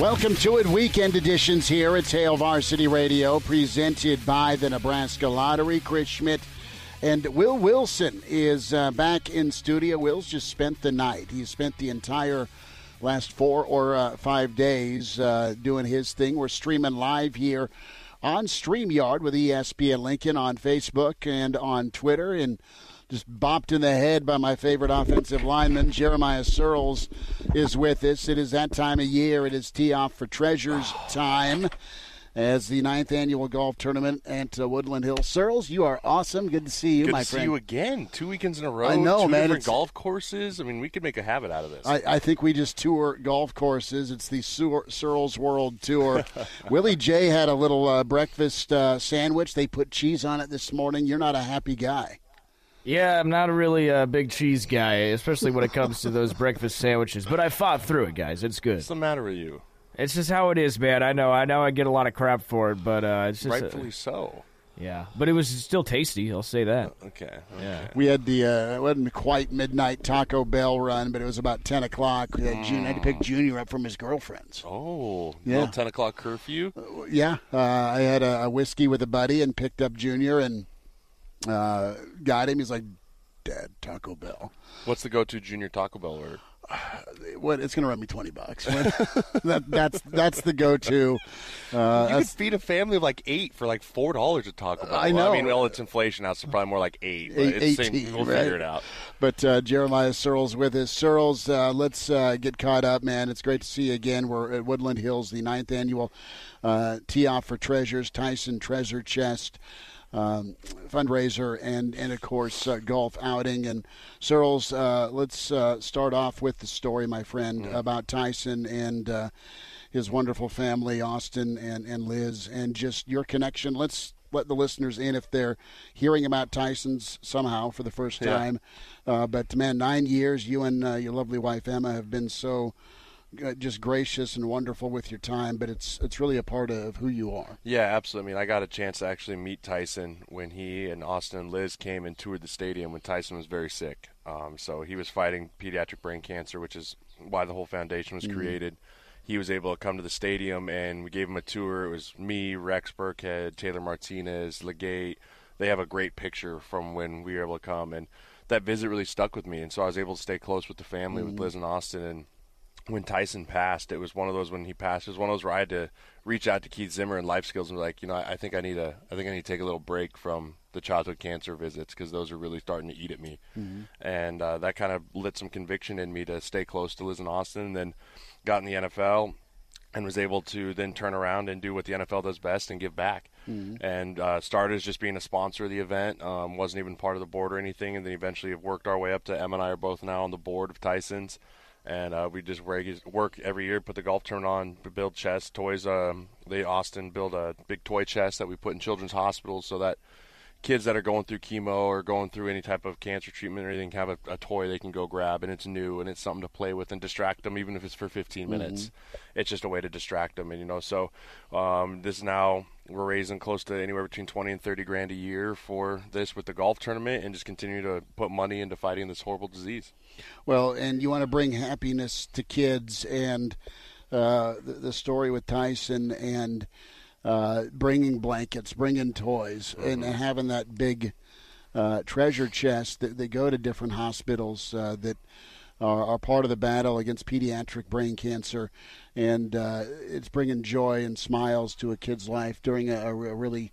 Welcome to it. Weekend editions here at Hail Varsity Radio, presented by the Nebraska Lottery. Chris Schmidt and Will Wilson is uh, back in studio. Will's just spent the night. He spent the entire last four or uh, five days uh, doing his thing. We're streaming live here on StreamYard with ESPN Lincoln on Facebook and on Twitter. And just bopped in the head by my favorite offensive lineman. Jeremiah Sirles is with us. It is that time of year. It is tee off for treasures time as the ninth annual golf tournament at uh, Woodland Hills. Sirles, you are awesome. Good to see you, my friend. Good my to friend. see you again. Two weekends in a row. I know, two man. Different It's- golf courses. I mean, we could make a habit out of this. I, I think we just tour golf courses. It's the Sur- Sirles World Tour. Willie J had a little uh, breakfast uh, sandwich. They put cheese on it this morning. You're not a happy guy. Yeah, I'm not a really uh, big cheese guy, especially when it comes to those breakfast sandwiches. But I fought through it, guys. It's good. What's the matter with you? It's just how it is, man. I know. I know. I get a lot of crap for it, but uh, it's just uh, Rightfully so. yeah. But it was still tasty. I'll say that. Okay. Yeah. We had the uh, it wasn't quite midnight Taco Bell run, but it was about ten o'clock. We had, Jun- had to pick Junior up from his girlfriend's. Oh, Yeah. little ten o'clock curfew. Yeah, uh, I had a, a whiskey with a buddy and picked up Junior and uh, got him. He's like, "Dad, Taco Bell." What's the go-to junior Taco Bell order? What? It's gonna run me twenty bucks. that, that's that's the go-to. Uh, You could feed a family of like eight for like four dollars at Taco Bell. I know. I mean, well, it's inflation now, so probably more like eight. But Eight- it's the same. 18, We'll right? figure it out. But uh, Jeremiah Sirles with us. Sirles, uh, let's uh, get caught up, man. It's great to see you again. We're at Woodland Hills, the ninth annual uh, Tee Off for Treasures, Tyson Treasure Chest um, fundraiser, and, and of course, uh, golf outing. And Sirles, uh, let's uh, start off with the story, my friend, about Tyson and. Uh, his wonderful family, Austin and, and Liz, and just your connection. Let's let the listeners in if they're hearing about Tyson's somehow for the first Yeah. time. Uh, but man, nine years, you and uh, your lovely wife Emma have been so Uh, just gracious and wonderful with your time. But it's it's really a part of who you are. Yeah, absolutely. I mean, I got a chance to actually meet Tyson when he and Austin and Liz came and toured the stadium when Tyson was very sick. Um, so he was fighting pediatric brain cancer, which is why the whole foundation was mm-hmm. created. He was able to come to the stadium and we gave him a tour. It was me, Rex Burkhead, Taylor Martinez, Legate. They have a great picture from when we were able to come, and that visit really stuck with me. And so I was able to stay close with the family, with mm-hmm. Liz and Austin, and when Tyson passed, it was one of those when he passed, it was one of those where I had to reach out to Keith Zimmer and Life Skills and be like, you know, I, I think I need a, I think I need to take a little break from the childhood cancer visits because those are really starting to eat at me, and uh, that kind of lit some conviction in me to stay close to Liz and Austin. And then got in the NFL and was able to then turn around and do what the NFL does best and give back. And uh, started as just being a sponsor of the event, um, wasn't even part of the board or anything, and then eventually have worked our way up to Em and I are both now on the board of Tyson's, and uh, we just work every year, put the golf tournament on, build chests, toys. Um, they Austin build a big toy chest that we put in children's hospitals so that kids that are going through chemo or going through any type of cancer treatment or anything have a, a toy they can go grab and it's new and it's something to play with and distract them even if it's for 15 minutes. It's just a way to distract them and you know so um, this now we're raising close to anywhere between 20 and 30 grand a year for this with the golf tournament and just continue to put money into fighting this horrible disease. Well, and you want to bring happiness to kids, and uh, the, the story with Tyson and uh, bringing blankets, bringing toys, and having that big uh, treasure chest that they go to different hospitals uh, that are, are part of the battle against pediatric brain cancer, and uh, it's bringing joy and smiles to a kid's life during a, a really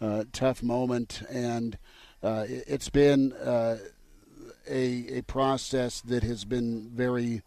uh, tough moment, and uh, it- it's been uh, a a process that has been very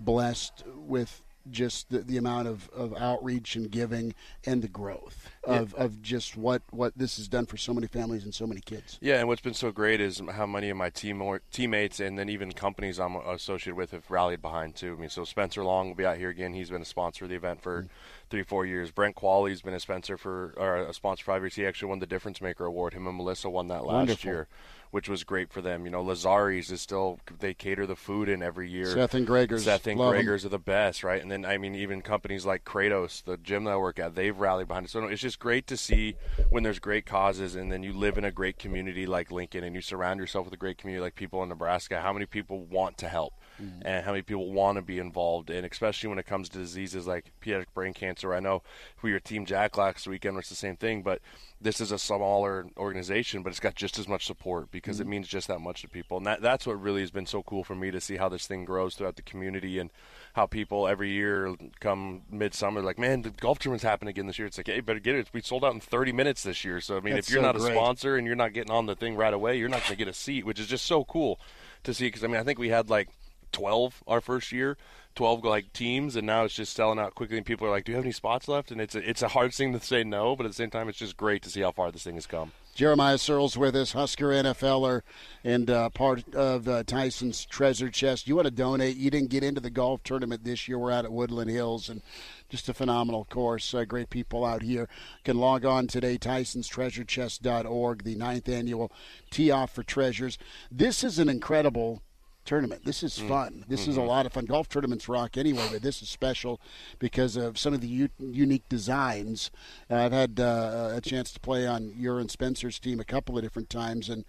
blessed with just the, the amount of, of outreach and giving and the growth of, of just what, what this has done for so many families and so many kids. Yeah, and what's been so great is how many of my team or teammates and then even companies I'm associated with have rallied behind too. I mean, so Spencer Long will be out here again. He's been a sponsor of the event for mm. three, four years. Brent Qvale's been a sponsor for or a sponsor for five years. He actually won the Difference Maker Award. Him and Melissa won that last Wonderful. year, which was great for them. You know, Lazari's is still they cater the food in every year. Seth and Gregor's, Seth and love. Gregor's are the best, right? And then I mean, even companies like Kratos, the gym that I work at, they've rallied behind it. So it's just great to see when there's great causes, and then you live in a great community like Lincoln, and you surround yourself with a great community like people in Nebraska. How many people want to help, Mm-hmm. and how many people want to be involved, and especially when it comes to diseases like pediatric brain cancer. I know we were Team Jack last weekend, it's the same thing, but this is a smaller organization, but it's got just as much support because it mm-hmm. means just that much to people, and that that's what really has been so cool for me to see how this thing grows throughout the community and how people every year come midsummer like, man, the golf tournament's happening again this year. It's like, hey, better get it. We sold out in 30 minutes this year. So I mean, That's if you're so not great. a sponsor and you're not getting on the thing right away, you're not going to get a seat, which is just so cool to see. Because I mean, I think we had like 12 our first year. 12 like teams and now it's just selling out quickly and people are like do you have any spots left and it's a, it's a hard thing to say no but at the same time it's just great to see how far this thing has come Jeremiah Sirles with us, Husker NFLer, and uh, part of uh, Tyson's treasure chest. You want to donate? You didn't get into the golf tournament this year. We're out at Woodland Hills, and just a phenomenal course. Uh, great people out here. Can log on today, Tyson'sTreasureChest.org, the ninth annual Tee Off for Treasures. This is an incredible tournament. This is fun. This is a lot of fun. Golf tournaments rock anyway, but this is special because of some of the u- unique designs. Uh, I've had uh, a chance to play on your and Spencer's team a couple of different times, and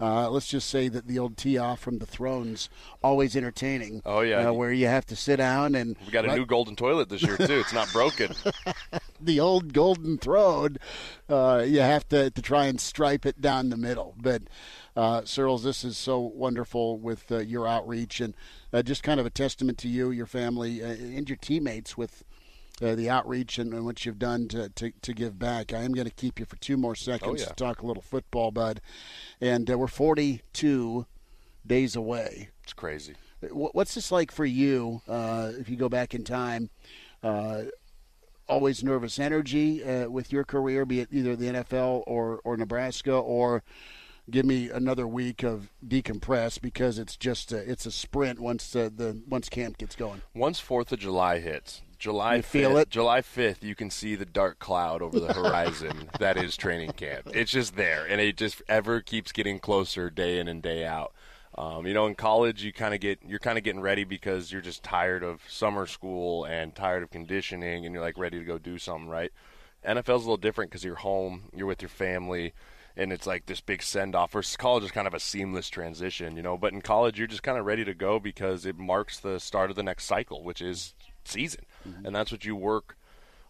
uh, let's just say that the old tee off from the thrones always entertaining. Oh, yeah. uh, where you have to sit down and we got a new golden toilet this year too it's not broken the old golden throne, uh, you have to, to try and stripe it down the middle. But, uh, Sirles, this is so wonderful with uh, your outreach and uh, just kind of a testament to you, your family, uh, and your teammates with uh, the outreach and, and what you've done to, to, to give back. I am going to keep you for two more seconds yeah. to talk a little football, bud. And uh, we're 42 days away. it's crazy What's this like for you uh, if you go back in time? Uh, always nervous energy uh, with your career, be it either the NFL or, or Nebraska, or give me another week of decompress because it's just a, it's a sprint once uh, the once camp gets going. Once Fourth of July hits, July You feel 5th, it? July fifth, you can see the dark cloud over the horizon that is training camp. It's just there, and it just ever keeps getting closer day in and day out. Um, you know, in college, you kind of get you're kind of getting ready because you're just tired of summer school and tired of conditioning, and you're like ready to go do something, right? NFL's a little different because you're home, you're with your family, and it's like this big send off. Versus college is kind of a seamless transition, you know. But in college, you're just kind of ready to go because it marks the start of the next cycle, which is season, mm-hmm. and that's what you work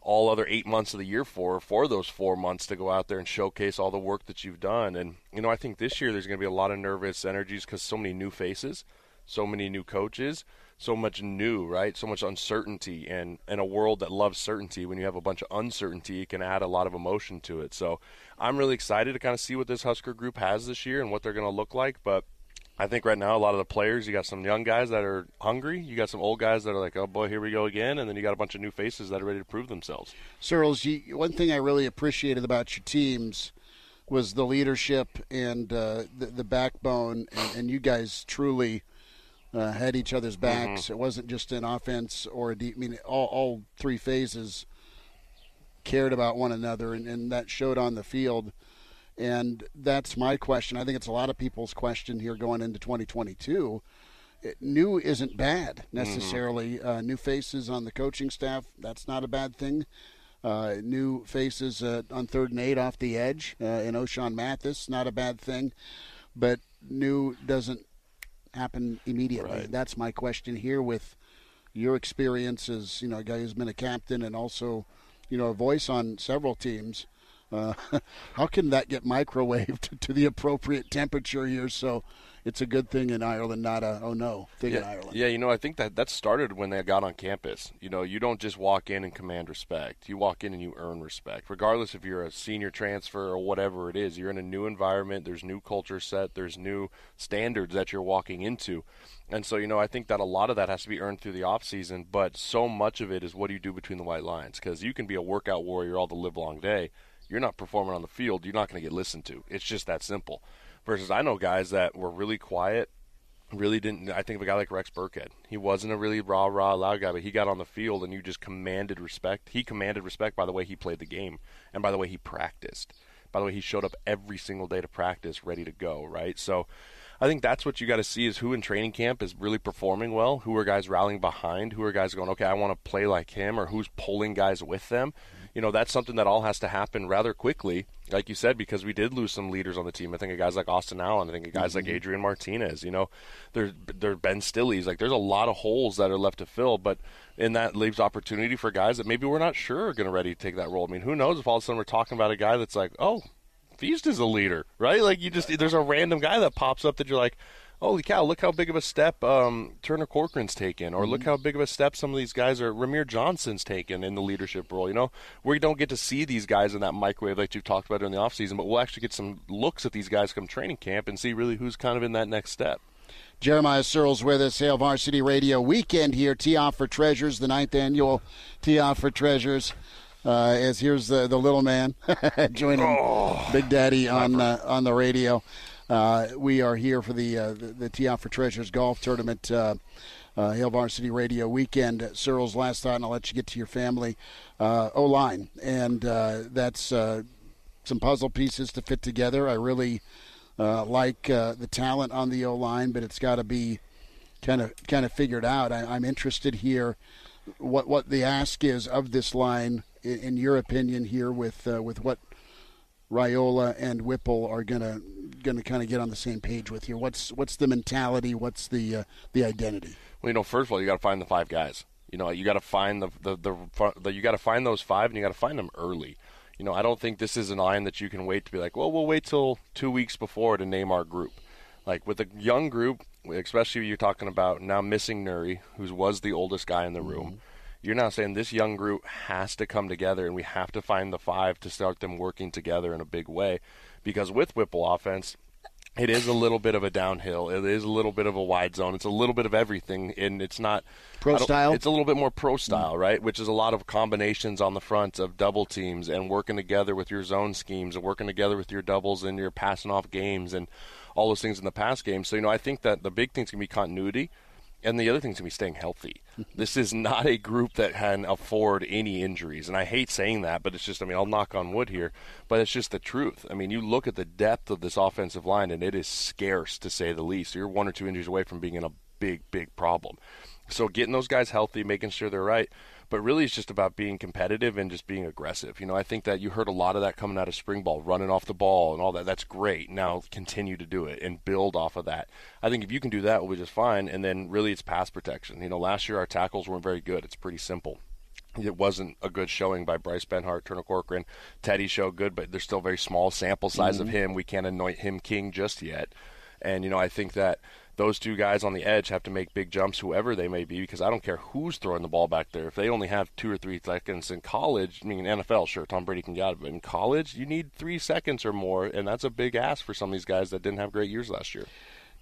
all other eight months of the year for for those four months to go out there and showcase all the work that you've done. And you know, I think this year there's going to be a lot of nervous energies because so many new faces, so many new coaches, so much new, right? So much uncertainty, and in a world that loves certainty, when you have a bunch of uncertainty, it can add a lot of emotion to it. So I'm really excited to kind of see what this Husker group has this year and what they're going to look like, but. I think right now a lot of the players, you got some young guys that are hungry, you got some old guys that are like, oh boy, here we go again, and then you got a bunch of new faces that are ready to prove themselves. Sirles, you, one thing I really appreciated about your teams was the leadership and uh, the, the backbone, and, and you guys truly uh, had each other's backs. It wasn't just an offense or a deep. I mean, all, all three phases cared about one another, and, and that showed on the field. And that's my question. I think it's a lot of people's question here going into 2022. It, new isn't bad necessarily. Uh, new faces on the coaching staff, that's not a bad thing. Uh, new faces uh, on third and eight off the edge uh, in Ochaun Mathis, not a bad thing. But new doesn't happen immediately. Right. That's my question here with your experience as you know a guy who's been a captain and also you know a voice on several teams. Uh, how can that get microwaved to the appropriate temperature here? So it's a good thing in Ireland, not a oh no thing yeah, in Ireland. Yeah, you know, I think that that started when they got on campus. You know, you don't just walk in and command respect. You walk in and you earn respect, regardless if you're a senior transfer or whatever it is. You're in a new environment. There's new culture set. There's new standards that you're walking into. And so, you know, I think that a lot of that has to be earned through the off season, but so much of it is what do you do between the white lines? Because you can be a workout warrior all the live long day. You're not performing on the field. You're not going to get listened to. It's just that simple. Versus I know guys that were really quiet, really didn't. I think of a guy like Rex Burkhead. He wasn't a really rah rah loud guy, but he got on the field and you just commanded respect. He commanded respect by the way he played the game and by the way he practiced. By the way, he showed up every single day to practice, ready to go. Right, so. I think that's what you got to see is who in training camp is really performing well, who are guys rallying behind, who are guys going, okay, I want to play like him, or who's pulling guys with them you know that's something that all has to happen rather quickly, like you said, because we did lose some leaders on the team. I think of guys like Austin Allen. I think of guys mm-hmm. like Adrian Martinez. You know, there's there Ben Stilles. Like there's a lot of holes that are left to fill, but and that leaves opportunity for guys that maybe we're not sure are going to ready to take that role. I mean, who knows if all of a sudden we're talking about a guy that's like, oh, Feast is a leader, right? Like you just there's a random guy that pops up that you're like, holy cow, look how big of a step um, Turner Corcoran's taken, or mm-hmm. look how big of a step some of these guys are. Rahmir Johnson's taken in the leadership role. You know, we don't get to see these guys in that microwave like you've talked about during the offseason, but we'll actually get some looks at these guys come training camp and see really who's kind of in that next step. Jeremiah Sirles with us, Hail Varsity Radio weekend here. Tee Off for Treasures, the ninth annual Tee Off for Treasures. Uh, as here's the, the little man joining oh, Big Daddy on uh, on the radio. Uh, we are here for the uh, the, the for Treasures golf tournament. Uh, uh, Varsity Radio weekend. Sirles last thought, and I'll let you get to your family. Uh, o line, and uh, that's uh, some puzzle pieces to fit together. I really uh, like uh, the talent on the O line, but it's got to be kind of kind of figured out. I, am interested here what what the ask is of this line, in, in your opinion, here with with what Raiola and Whipple are gonna going to kind of get on the same page with you? What's what's the mentality? What's the uh, the identity? Well, you know, first of all, you got to find the five guys. You know, you got to find the the, the, the you got to find those five, and you got to find them early. You know, I don't think this is an line that you can wait to be like, well, we'll wait till two weeks before to name our group. Like with a young group, especially you're talking about now missing Nouili, who was the oldest guy in the room. Mm-hmm. You're now saying this young group has to come together, and we have to find the five to start them working together in a big way because with Whipple offense, it is a little bit of a downhill. It is a little bit of a wide zone. It's a little bit of everything, and it's not pro style. It's a little bit more pro mm. style, right? Which is a lot of combinations on the front of double teams and working together with your zone schemes and working together with your doubles and your passing off games and all those things in the pass game. So you know, I think that the big thing's gonna be continuity. And the other thing is going to be staying healthy. This is not a group that can afford any injuries. And I hate saying that, but it's just, I mean, I'll knock on wood here, but it's just the truth. I mean, you look at the depth of this offensive line, and it is scarce to say the least. You're one or two injuries away from being in a big, big problem. So getting those guys healthy, making sure they're right but really it's just about being competitive and just being aggressive. You know, I think that you heard a lot of that coming out of spring ball, running off the ball and all that. That's great. Now continue to do it and build off of that. I think if you can do that, we'll be just fine. And then really it's pass protection. You know, last year our tackles weren't very good. It's pretty simple. It wasn't a good showing by Bryce Benhart, Turner Corcoran. Teddy showed good, but there's still very small sample size mm-hmm. of him. We can't anoint him king just yet. And, you know, I think that – those two guys on the edge have to make big jumps, whoever they may be, because I don't care who's throwing the ball back there. If they only have two or three seconds in college, I mean, NFL, sure, Tom Brady can get it, but in college, you need three seconds or more, and that's a big ask for some of these guys that didn't have great years last year.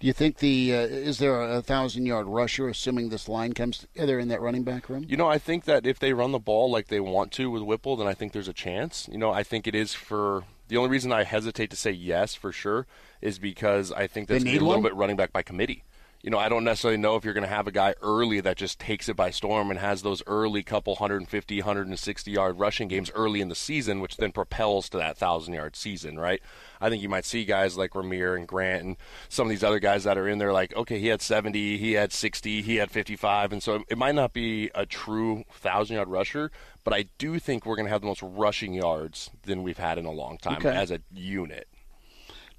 Do you think the uh, is there a thousand yard rusher, assuming this line comes together in that running back room? You know, I think that if they run the ball like they want to with Whipple, then I think there's a chance. You know, I think it is for the only reason I hesitate to say yes for sure is because I think there's a little one? bit running back by committee you know, I don't necessarily know if you're going to have a guy early that just takes it by storm and has those early couple 150, 160 yard rushing games early in the season, which then propels to that 1,000 yard season, right? I think you might see guys like Rahmir and Grant and some of these other guys that are in there like, okay, he had 70, he had 60, he had 55. And so it might not be a true 1,000 yard rusher, but I do think we're going to have the most rushing yards than we've had in a long time okay. as a unit.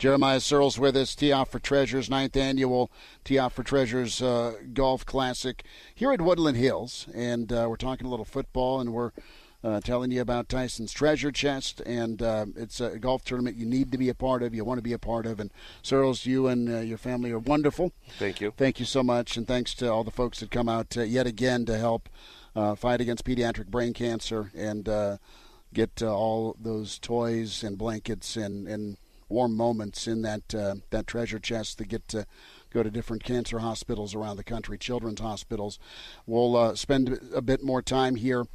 Jeremiah Sirles with us, Tee Off for Treasures, ninth annual Tee Off for Treasures uh, Golf Classic here at Woodland Hills. And uh, we're talking a little football, and we're uh, telling you about Tyson's treasure chest, and uh, it's a golf tournament you need to be a part of, you want to be a part of. And Sirles, you and uh, your family are wonderful. Thank you. Thank you so much, and thanks to all the folks that come out uh, yet again to help uh, fight against pediatric brain cancer and uh, get all those toys and blankets and, and warm moments in that that treasure chest that get to go to different cancer hospitals around the country, children's hospitals. We'll uh, spend a bit more time here.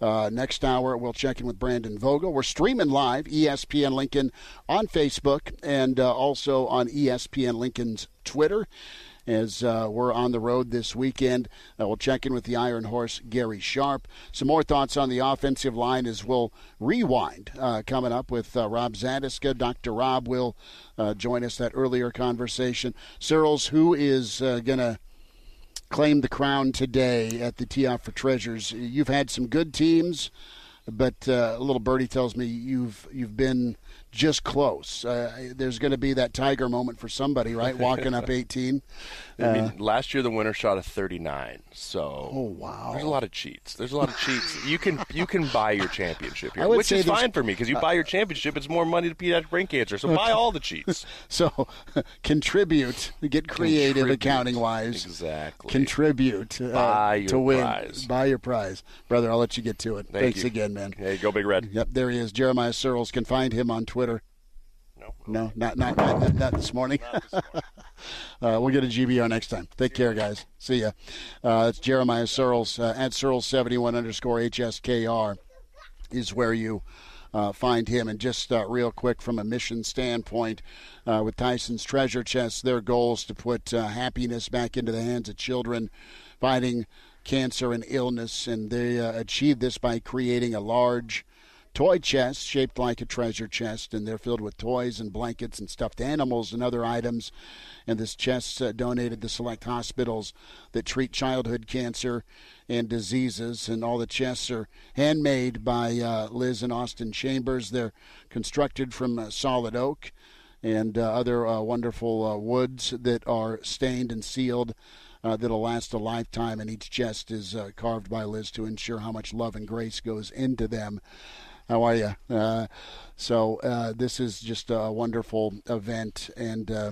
Uh, next hour, we'll check in with Brandon Vogel. We're streaming live, ESPN Lincoln on Facebook and uh, also on ESPN Lincoln's Twitter as uh, we're on the road this weekend. Uh, we'll check in with the Iron Horse, Gary Sharp. Some more thoughts on the offensive line as we'll rewind uh, coming up with uh, Rob Zatechka. Dr. Rob will uh, join us that earlier conversation. Sirles, who is uh, going to claim the crown today at the Tee Off for Treasures? You've had some good teams, but a little birdie tells me you've you've been just close. Uh, there's going to be that tiger moment for somebody, right? Walking up 18. I mean, uh, last year the winner shot a 39. So, oh wow, there's a lot of cheats. There's a lot of cheats. You can you can buy your championship here, which is fine for me because you buy your championship, it's more money to pediatric brain cancer. So buy all the cheats. so contribute, get creative contribute. accounting wise. Exactly. Contribute uh, buy your to win. Prize. Buy your prize, brother. I'll let you get to it. Thank Thanks you. again, man. Hey, go big red. Yep, there he is. Jeremiah Sirles can find him on Twitter. No, no, not not not, not, not this morning. Not this morning. Uh, we'll get a GBR next time. Take care, guys. See ya. Uh, it's Jeremiah Sirles uh, at Searles71 underscore HSKR is where you uh, find him. And just uh, real quick from a mission standpoint, uh, with Tyson's Treasure Chest, their goal is to put happiness back into the hands of children fighting cancer and illness. And they achieve this by creating a large toy chest shaped like a treasure chest, and they're filled with toys and blankets and stuffed animals and other items. And this chest uh, donated to select hospitals that treat childhood cancer and diseases. And all the chests are handmade by uh, Liz and Austin Chambers. They're constructed from uh, solid oak and uh, other uh, wonderful uh, woods that are stained and sealed. that'll last a lifetime, and each chest is carved by Liz to ensure how much love and grace goes into them. How are you? Uh, so uh, this is just a wonderful event, and uh,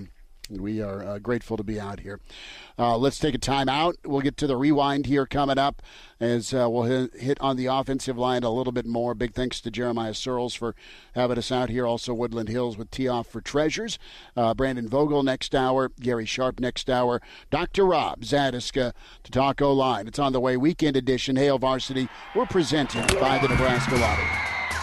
we are uh, grateful to be out here. Uh, let's take a time out. We'll get to the rewind here coming up as uh, we'll hit, on the offensive line a little bit more. Big thanks to Jeremiah Sirles for having us out here. Also, Woodland Hills with Tee Off for Treasures. Brandon Vogel next hour. Gary Sharp next hour. Dr. Rob Zatechka to talk O line. It's on the way. Weekend edition. Hail Varsity. We're presented by the Nebraska Lottery.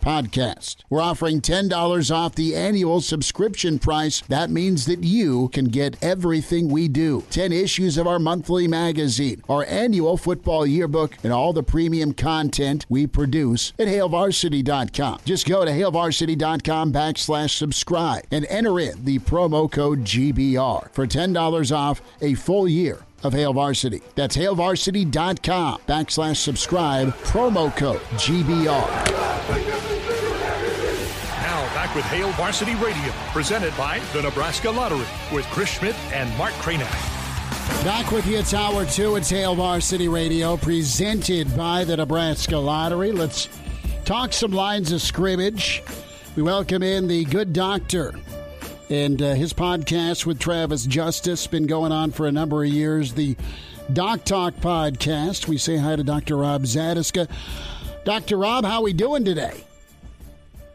podcast. We're offering $10 off the annual subscription price. That means that you can get everything we do 10 issues of our monthly magazine, our annual football yearbook, and all the premium content we produce at hailvarsity.com. Just go to hailvarsity.com backslash subscribe and enter in the promo code GBR for $10 off a full year of Hail Varsity. That's hailvarsity.com backslash subscribe, promo code GBR back with Hail Varsity Radio, presented by the Nebraska Lottery, with Chris Schmidt and Mark Kranak. Back with you, it's hour two. It's Hail Varsity Radio, presented by the Nebraska Lottery. Let's talk some lines of scrimmage. We welcome in the good doctor and uh, his podcast with Travis Justice, been going on for a number of years. The Doc Talk podcast. We say hi to Dr. Rob Zatechka. Dr. Rob, how are we doing today?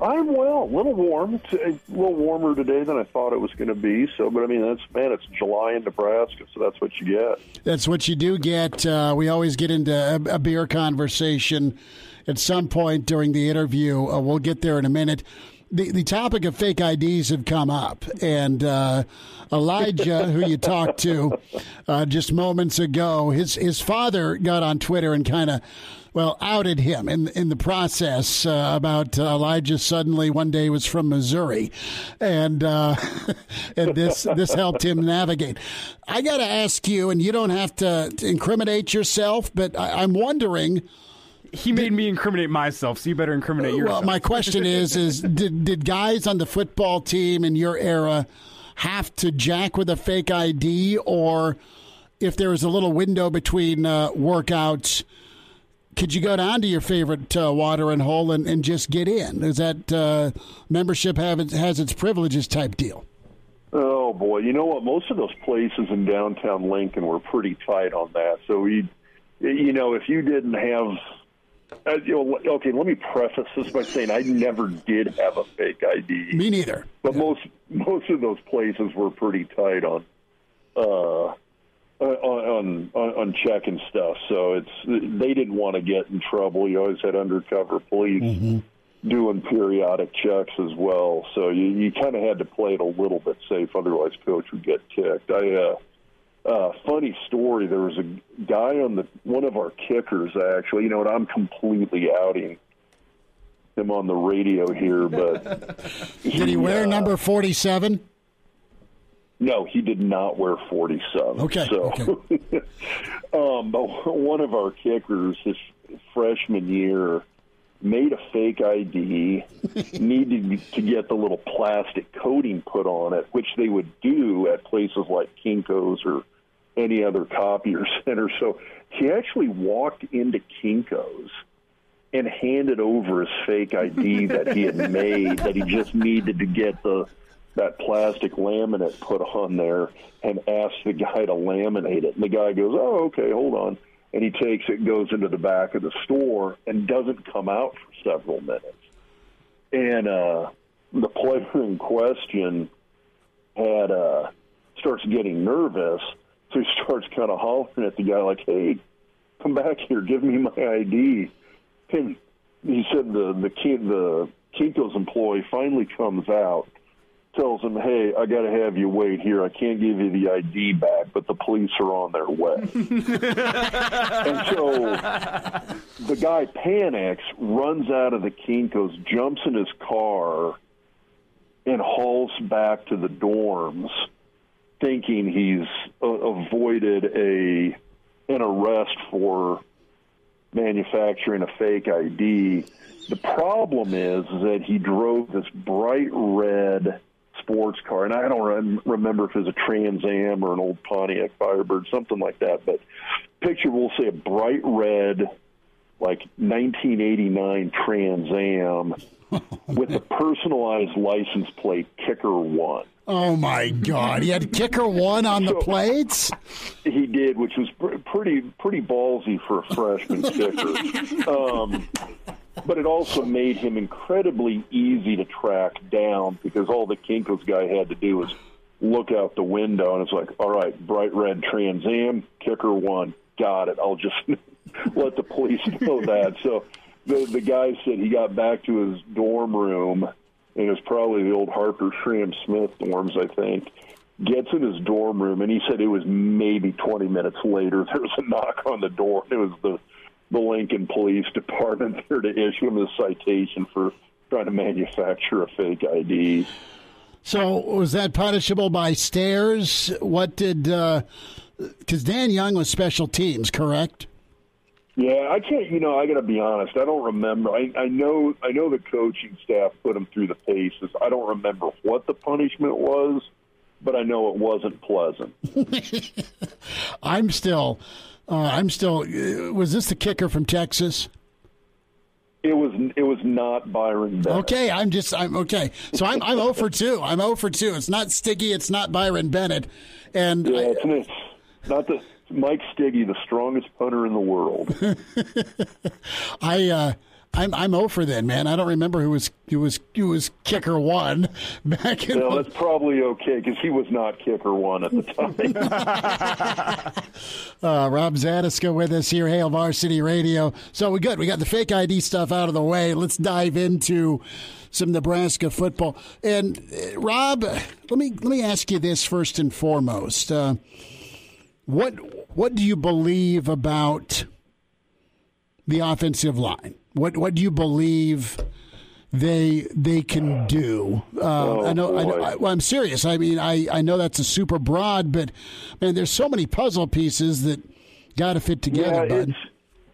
I'm well, a little warm, a little warmer today than I thought it was going to be. So, but I mean, that's man, it's July in Nebraska, so that's what you get. That's what you do get. Uh, we always get into a, a, beer conversation at some point during the interview. Uh, we'll get there in a minute. The, the topic of fake IDs have come up, and uh, Elijah, who you talked to uh, just moments ago, his his father got on Twitter and kind of well, outed him in in the process uh, about uh, Elijah suddenly one day was from Missouri, and uh, and this this helped him navigate. I got to ask you, and you don't have to, incriminate yourself, but I, I'm wondering he made me incriminate myself, so you better incriminate yourself. Well, my question is: is did did guys on the football team in your era have to jack with a fake ID, or if there was a little window between uh, workouts, could you go down to your favorite uh, watering hole and, and just get in? Is that uh, membership have its, has its privileges type deal? Oh boy, you know what? Most of those places in downtown Lincoln were pretty tight on that. So we, you know, if you didn't have, uh, you know, okay, let me preface this by saying I never did have a fake ID. Me neither. But most most of those places were pretty tight on, uh, on on on checking stuff. So it's they didn't want to get in trouble. You always had undercover police doing periodic checks as well. So you, you kind of had to play it a little bit safe, otherwise coach would get kicked. I uh, uh, funny story. There was a guy on the one of our kickers actually. You know, what? I'm completely outing him on the radio here, but Did he wear uh, number 47? No, he did not wear 47. Okay, So, um, but one of our kickers, his freshman year, made a fake ID, needed to get the little plastic coating put on it, which they would do at places like Kinko's or any other copier center. So he actually walked into Kinko's and handed over his fake ID that he had made that he just needed to get the that plastic laminate put on there and asked the guy to laminate it. And the guy goes, "Oh, okay, hold on." And he takes it, goes into the back of the store, and doesn't come out for several minutes. And uh, the player in question had uh, starts getting nervous, so he starts kind of hollering at the guy like, "Hey, come back here, give me my ID." And he said the the kid the Kinko's employee finally comes out, tells him, "Hey, I got to have you wait here. I can't give you the ID back, but the police are on their way." and so the guy panics, runs out of the Kinko's, jumps in his car, and hauls back to the dorms, thinking he's uh, avoided a an arrest for manufacturing a fake ID. The problem is that he drove this bright red sports car, and I don't rem- remember if it was a Trans Am or an old Pontiac Firebird, something like that. But picture, we'll say a bright red, like 1989 Trans Am with a personalized license plate, Kicker One. Oh my God! He had kicker one on the plates. He did, which was pr- pretty pretty ballsy for a freshman kicker. Um, but it also made him incredibly easy to track down because all the Kinko's guy had to do was look out the window, and it's like, all right, bright red Trans Am, kicker one, got it. I'll just let the police know that. So the the guy said he got back to his dorm room, and it was probably the old Harper Schramm Smith dorms, I think. Gets in his dorm room, and he said it was maybe 20 minutes later. There was a knock on the door. It was the the Lincoln Police Department there to issue him a citation for trying to manufacture a fake ID. So was that punishable by stairs? What did? Uh, because Dan Young was special teams, correct? Yeah, I can't. You know, I got to be honest. I don't remember. I, I know. I know the coaching staff put him through the paces. I don't remember what the punishment was, but I know it wasn't pleasant. I'm still. Uh, I'm still. Uh, was this the kicker from Texas? It was. It was not Byron. Bennett. Okay, I'm just. I'm okay. So I'm. I'm 0 for two. I'm 0 for two. It's not Stigge. It's not Byron Bennett. And Yeah, I- it's, it's not the Mike Stigge, the strongest punter in the world. I uh, I'm I'm over then, man. I don't remember who was who was who was kicker one back in. no, that's probably okay because he was not kicker one at the time. Uh, Rob Zatechka with us here, Hail Varsity Radio. So we good. We got the fake ID stuff out of the way. Let's dive into some Nebraska football. And uh, Rob, let me let me ask you this first and foremost. Uh, what what do you believe about the offensive line? What what do you believe they they can do? Uh, I know. I know I, well, I'm serious. I mean, I, I know that's a super broad, but man, there's so many puzzle pieces that got to fit together, yeah,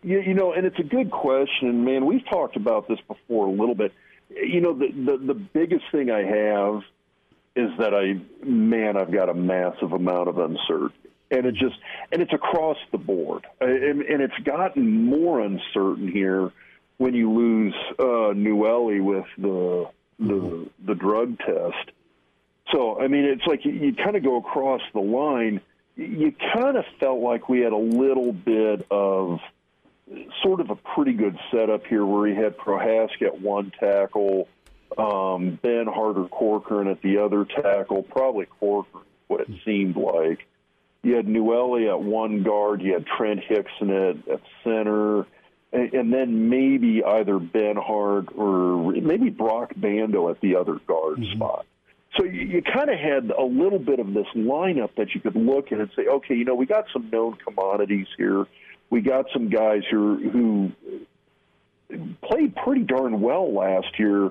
you, you know, and it's a good question, man. We've talked about this before a little bit. You know, the the, the biggest thing I have is that I, man, I've got a massive amount of uncertainty. And it just, and it's across the board. And, and it's gotten more uncertain here when you lose uh, Nouili with the, the, the drug test. So, I mean, it's like you, you kind of go across the line. You kind of felt like we had a little bit of sort of a pretty good setup here where he had Prochazka at one tackle, um, Ben Harder Corcoran at the other tackle, probably Corcoran, what it seemed like. You had Nouili at one guard, you had Trent Hixson at, at center, and, and then maybe either Benhart or maybe Broc Bando at the other guard Mm-hmm. spot. So you, you kind of had a little bit of this lineup that you could look at and say, okay, you know, we got some known commodities here. We got some guys who who played pretty darn well last year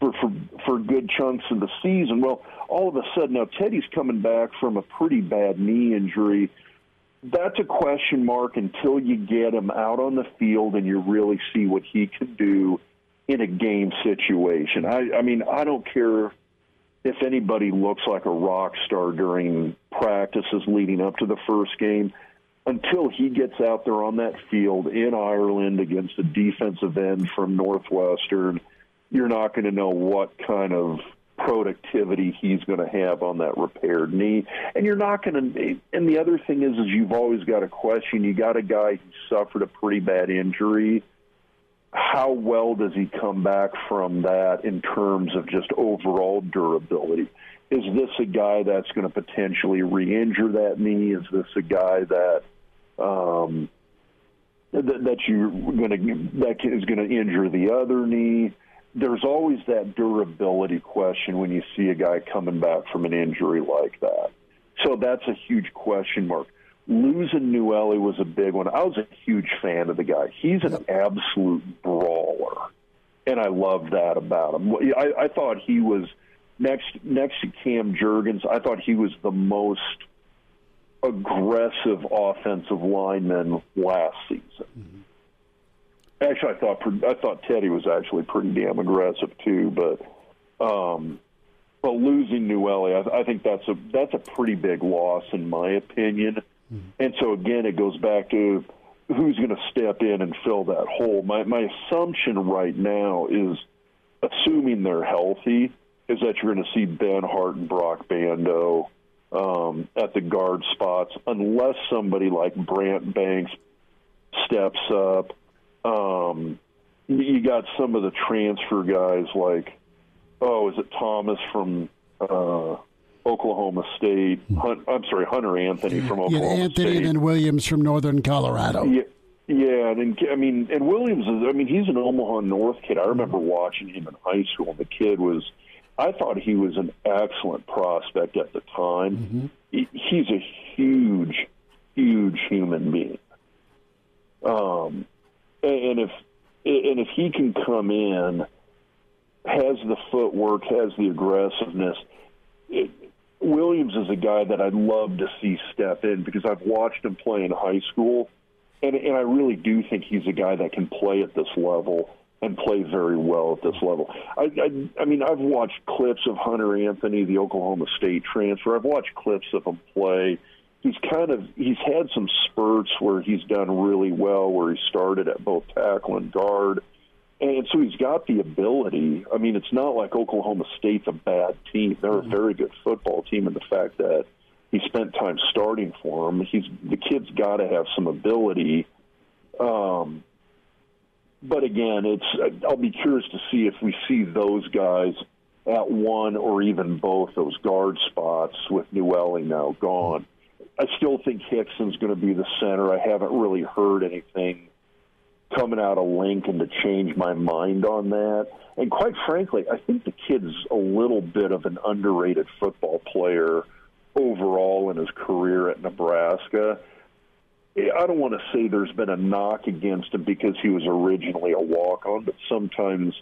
for, for for good chunks of the season. Well, all of a sudden now Teddy's coming back from a pretty bad knee injury. That's a question mark until you get him out on the field and you really see what he can do in a game situation. I, I mean, I don't care if anybody looks like a rock star during practices leading up to the first game until he gets out there on that field in Ireland against a defensive end from Northwestern, you're not going to know what kind of productivity he's going to have on that repaired knee. And you're not going to. And the other thing is, is you've always got a question. You got a guy who suffered a pretty bad injury. How well does he come back from that in terms of just overall durability? Is this a guy that's going to potentially re-injure that knee? Is this a guy that um, that, that you're going to that is going to injure the other knee? There's always that durability question when you see a guy coming back from an injury like that. So that's a huge question mark. Losing Nouili was a big one. I was a huge fan of the guy. He's an absolute brawler, and I love that about him. I, I thought he was next next to Cam Jurgens. I thought he was the most aggressive offensive lineman last season. Mm-hmm. Actually, I thought I thought Teddy was actually pretty damn aggressive too, but um, but losing Nouili, I, I think that's a that's a pretty big loss in my opinion. And so again, it goes back to who's going to step in and fill that hole. My my assumption right now is, assuming they're healthy, is that you're going to see Benhart and Broc Bando um, at the guard spots, unless somebody like Brant Banks steps up. Um, you got some of the transfer guys like, oh, is it Thomas from uh, Oklahoma State? Hun- I'm sorry, Hunter Anthony from Oklahoma Anthony State. and then Williams from Northern Colorado. Yeah, yeah, and then, I mean, and Williams is. I mean, he's an Omaha North kid. I remember watching him in high school. The kid was. I thought he was an excellent prospect at the time. He, he's a huge, huge human being. Um, and if and if he can come in, has the footwork, has the aggressiveness. It, Williams is a guy that I'd love to see step in because I've watched him play in high school, and and I really do think he's a guy that can play at this level and play very well at this level. I I, I mean I've watched clips of Hunter Anthony, the Oklahoma State transfer. I've watched clips of him play. He's kind of he's had some spurts where he's done really well, where he started at both tackle and guard. And so he's got the ability. I mean, it's not like Oklahoma State's a bad team. They're a very good football team, and the fact that he spent time starting for him, he's the kid's got to have some ability. Um, but again, it's I'll be curious to see if we see those guys at one or even both those guard spots with Nouili now gone. I still think Hixson's going to be the center. I haven't really heard anything coming out of Lincoln to change my mind on that. And quite frankly, I think the kid's a little bit of an underrated football player overall in his career at Nebraska. I don't want to say there's been a knock against him because he was originally a walk on, but sometimes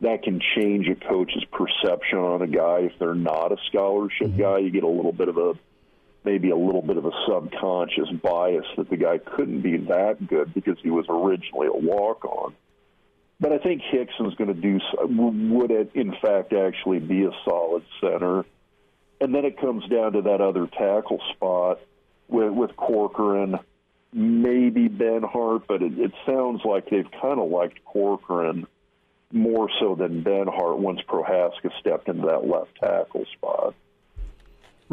that can change a coach's perception on a guy if they're not a scholarship mm-hmm. guy. You get a little bit of a maybe a little bit of a subconscious bias that the guy couldn't be that good because he was originally a walk on. But I think Hixson's going to do would it in fact actually be a solid center. and then it comes down to that other tackle spot with, with Corcoran, maybe Benhart, but it, it sounds like they've kind of liked Corcoran more so than Benhart once Prochazka stepped into that left tackle spot.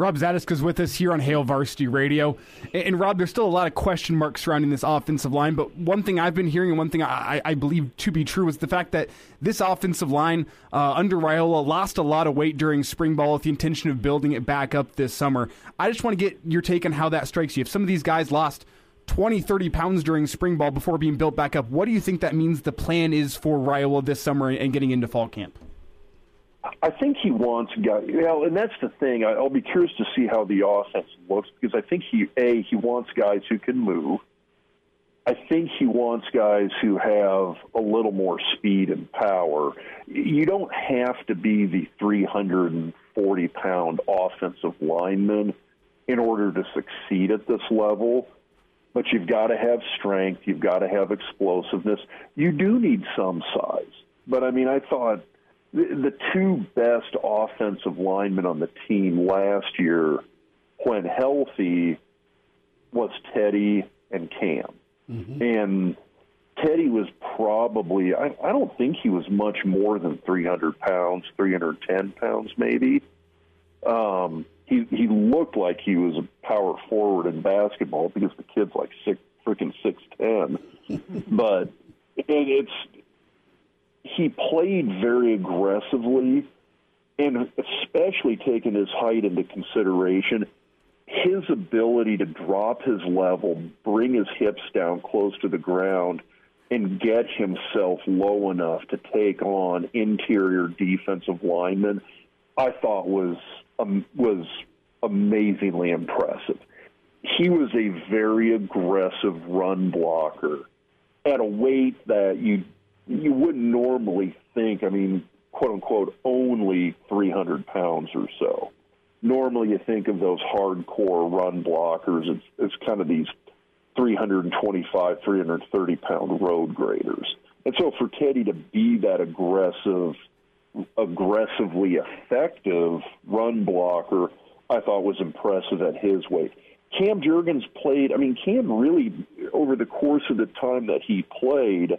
Rob Zatechka's with us here on Hail Varsity Radio. And, and, Rob, there's still a lot of question marks surrounding this offensive line, but one thing I've been hearing and one thing I, I believe to be true is the fact that this offensive line uh, under Raiola lost a lot of weight during spring ball with the intention of building it back up this summer. I just want to get your take on how that strikes you. If some of these guys lost 20, 30 pounds during spring ball before being built back up, what do you think that means the plan is for Raiola this summer and getting into fall camp? I think he wants guys. Well, and that's the thing. I'll be curious to see how the offense looks because I think he a he wants guys who can move. I think he wants guys who have a little more speed and power. You don't have to be the 340 pound offensive lineman in order to succeed at this level, but you've got to have strength. You've got to have explosiveness. You do need some size. But I mean, I thought the, the two best offensive linemen on the team last year, when healthy, was Teddy and Cam. Mm-hmm. And Teddy was probably, I, I don't think he was much more than 300 pounds, 310 pounds maybe. Um, he, he looked like he was a power forward in basketball because the kid's like six, freaking 6'10. but it, it's, he played very aggressively, and especially taking his height into consideration, his ability to drop his level, bring his hips down close to the ground, and get himself low enough to take on interior defensive linemen, I thought was um, was amazingly impressive. He was a very aggressive run blocker at a weight that you you wouldn't normally think, I mean, quote unquote, only 300 pounds or so. Normally, you think of those hardcore run blockers it's, as kind of these 325, 330 pound road graders. And so for Teddy to be that aggressive, aggressively effective run blocker, I thought was impressive at his weight. Cam Jurgens played, I mean, Cam really, over the course of the time that he played,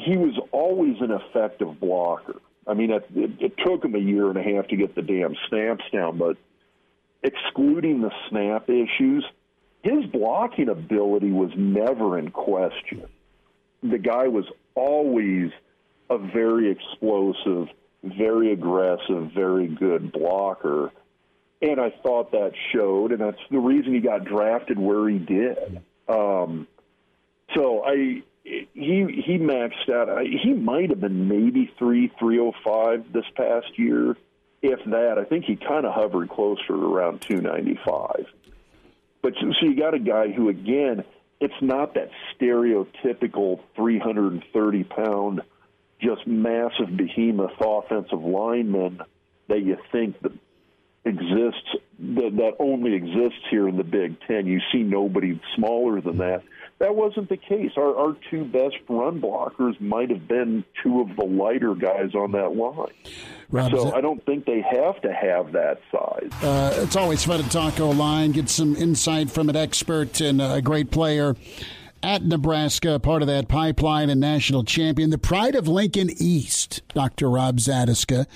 he was always an effective blocker. I mean, it, it, it took him a year and a half to get the damn snaps down, but excluding the snap issues, his blocking ability was never in question. The guy was always a very explosive, very aggressive, very good blocker. And I thought that showed, and that's the reason he got drafted where he did. Um, so I, he he maxed out. He might have been maybe three three oh five this past year, if that. I think he kind of hovered closer around two ninety five. But so, you got a guy who again, it's not that stereotypical three hundred and thirty pound, just massive behemoth offensive lineman that you think that exists that that only exists here in the Big Ten. You see nobody smaller than that that wasn't the case. Our, our two best run blockers might have been two of the lighter guys on that line. Rob, so I don't think they have to have that size. Uh, it's always fun to talk O line, get some insight from an expert and a great player at Nebraska, part of that pipeline and national champion, the pride of Lincoln East, Dr. Rob Zatechka,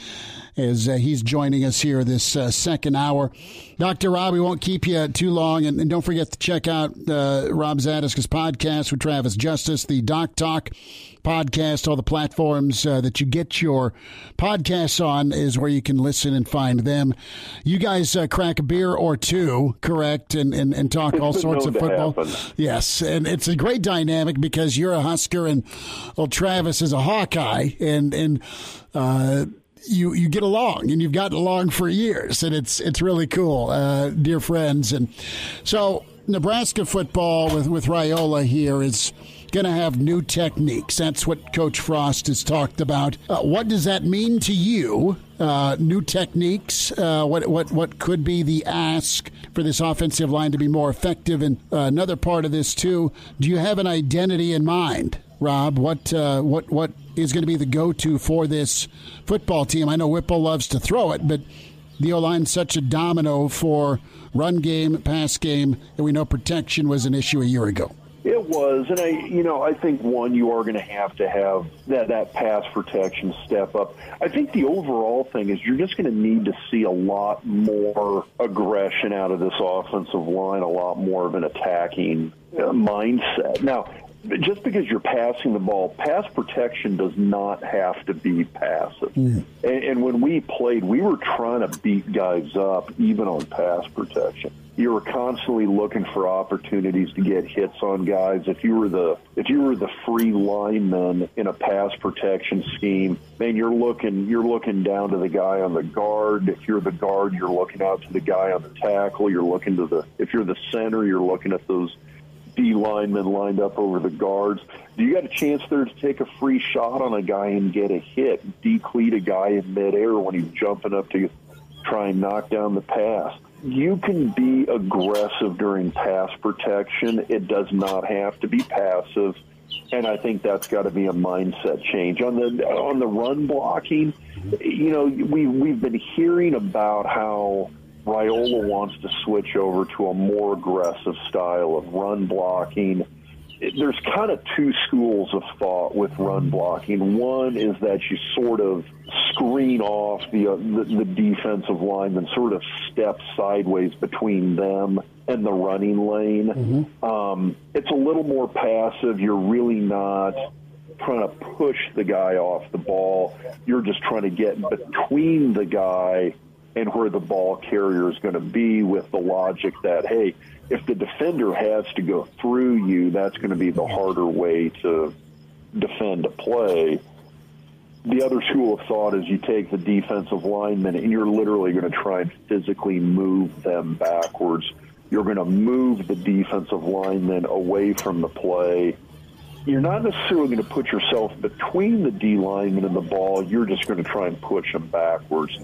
as uh, he's joining us here this uh, second hour. Dr. Rob, we won't keep you too long, and, and don't forget to check out uh, Rob Zatechka's podcast with Travis Justice, the Doc Talk podcast, all the platforms uh, that you get your podcasts on is where you can listen and find them. You guys uh, crack a beer or two, correct, and, and, and talk all sorts of football. Happen. Yes, and it's a great dynamic because you're a Husker and well, Travis is a Hawkeye, and and. Uh, you you get along and you've gotten along for years and it's it's really cool uh, dear friends and so Nebraska football with with Raiola here is going to have new techniques. That's what Coach Frost has talked about. Uh, what does that mean to you? Uh, new techniques. Uh, what what what could be the ask for this offensive line to be more effective? And uh, another part of this too. Do you have an identity in mind, Rob? What uh, what what is going to be the go-to for this football team? I know Whipple loves to throw it, but the O line's such a domino for run game, pass game, and we know protection was an issue a year ago. It was, and I, you know, I think one you are going to have to have that that pass protection step up. I think the overall thing is you're just going to need to see a lot more aggression out of this offensive line, a lot more of an attacking uh, mindset. Now, just because you're passing the ball, pass protection does not have to be passive. Mm. And, and when we played, we were trying to beat guys up even on pass protection you were constantly looking for opportunities to get hits on guys. If you were the if you were the free lineman in a pass protection scheme, man, you're looking you're looking down to the guy on the guard. If you're the guard, you're looking out to the guy on the tackle. You're looking to the if you're the center, you're looking at those D linemen lined up over the guards. Do you got a chance there to take a free shot on a guy and get a hit, decleat a guy in midair when he's jumping up to try and knock down the pass? You can be aggressive during pass protection. It does not have to be passive, and I think that's got to be a mindset change on the on the run blocking. You know, we we've been hearing about how Raiola wants to switch over to a more aggressive style of run blocking there's kind of two schools of thought with run blocking. One is that you sort of screen off the, uh, the, the defensive line and sort of step sideways between them and the running lane. Mm-hmm. Um, it's a little more passive. You're really not trying to push the guy off the ball. You're just trying to get between the guy and where the ball carrier is going to be with the logic that, hey, if the defender has to go through you, that's going to be the harder way to defend a play. The other school of thought is you take the defensive lineman and you're literally going to try and physically move them backwards. You're going to move the defensive lineman away from the play. You're not necessarily going to put yourself between the D lineman and the ball. You're just going to try and push them backwards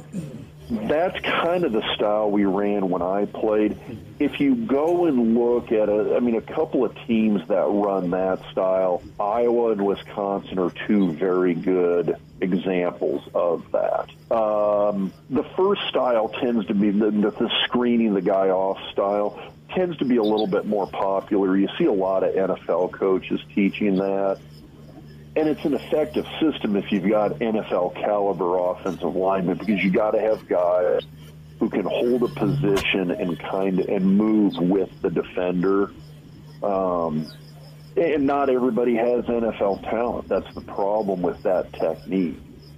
that's kind of the style we ran when I played. If you go and look at a, I mean, a couple of teams that run that style, Iowa and Wisconsin are two very good examples of that. Um, the first style tends to be the, the screening the guy off style tends to be a little bit more popular. You see a lot of NFL coaches teaching that and it's an effective system if you've got NFL caliber offensive linemen because you got to have guys who can hold a position and kind of and move with the defender. Um, and not everybody has NFL talent. That's the problem with that technique.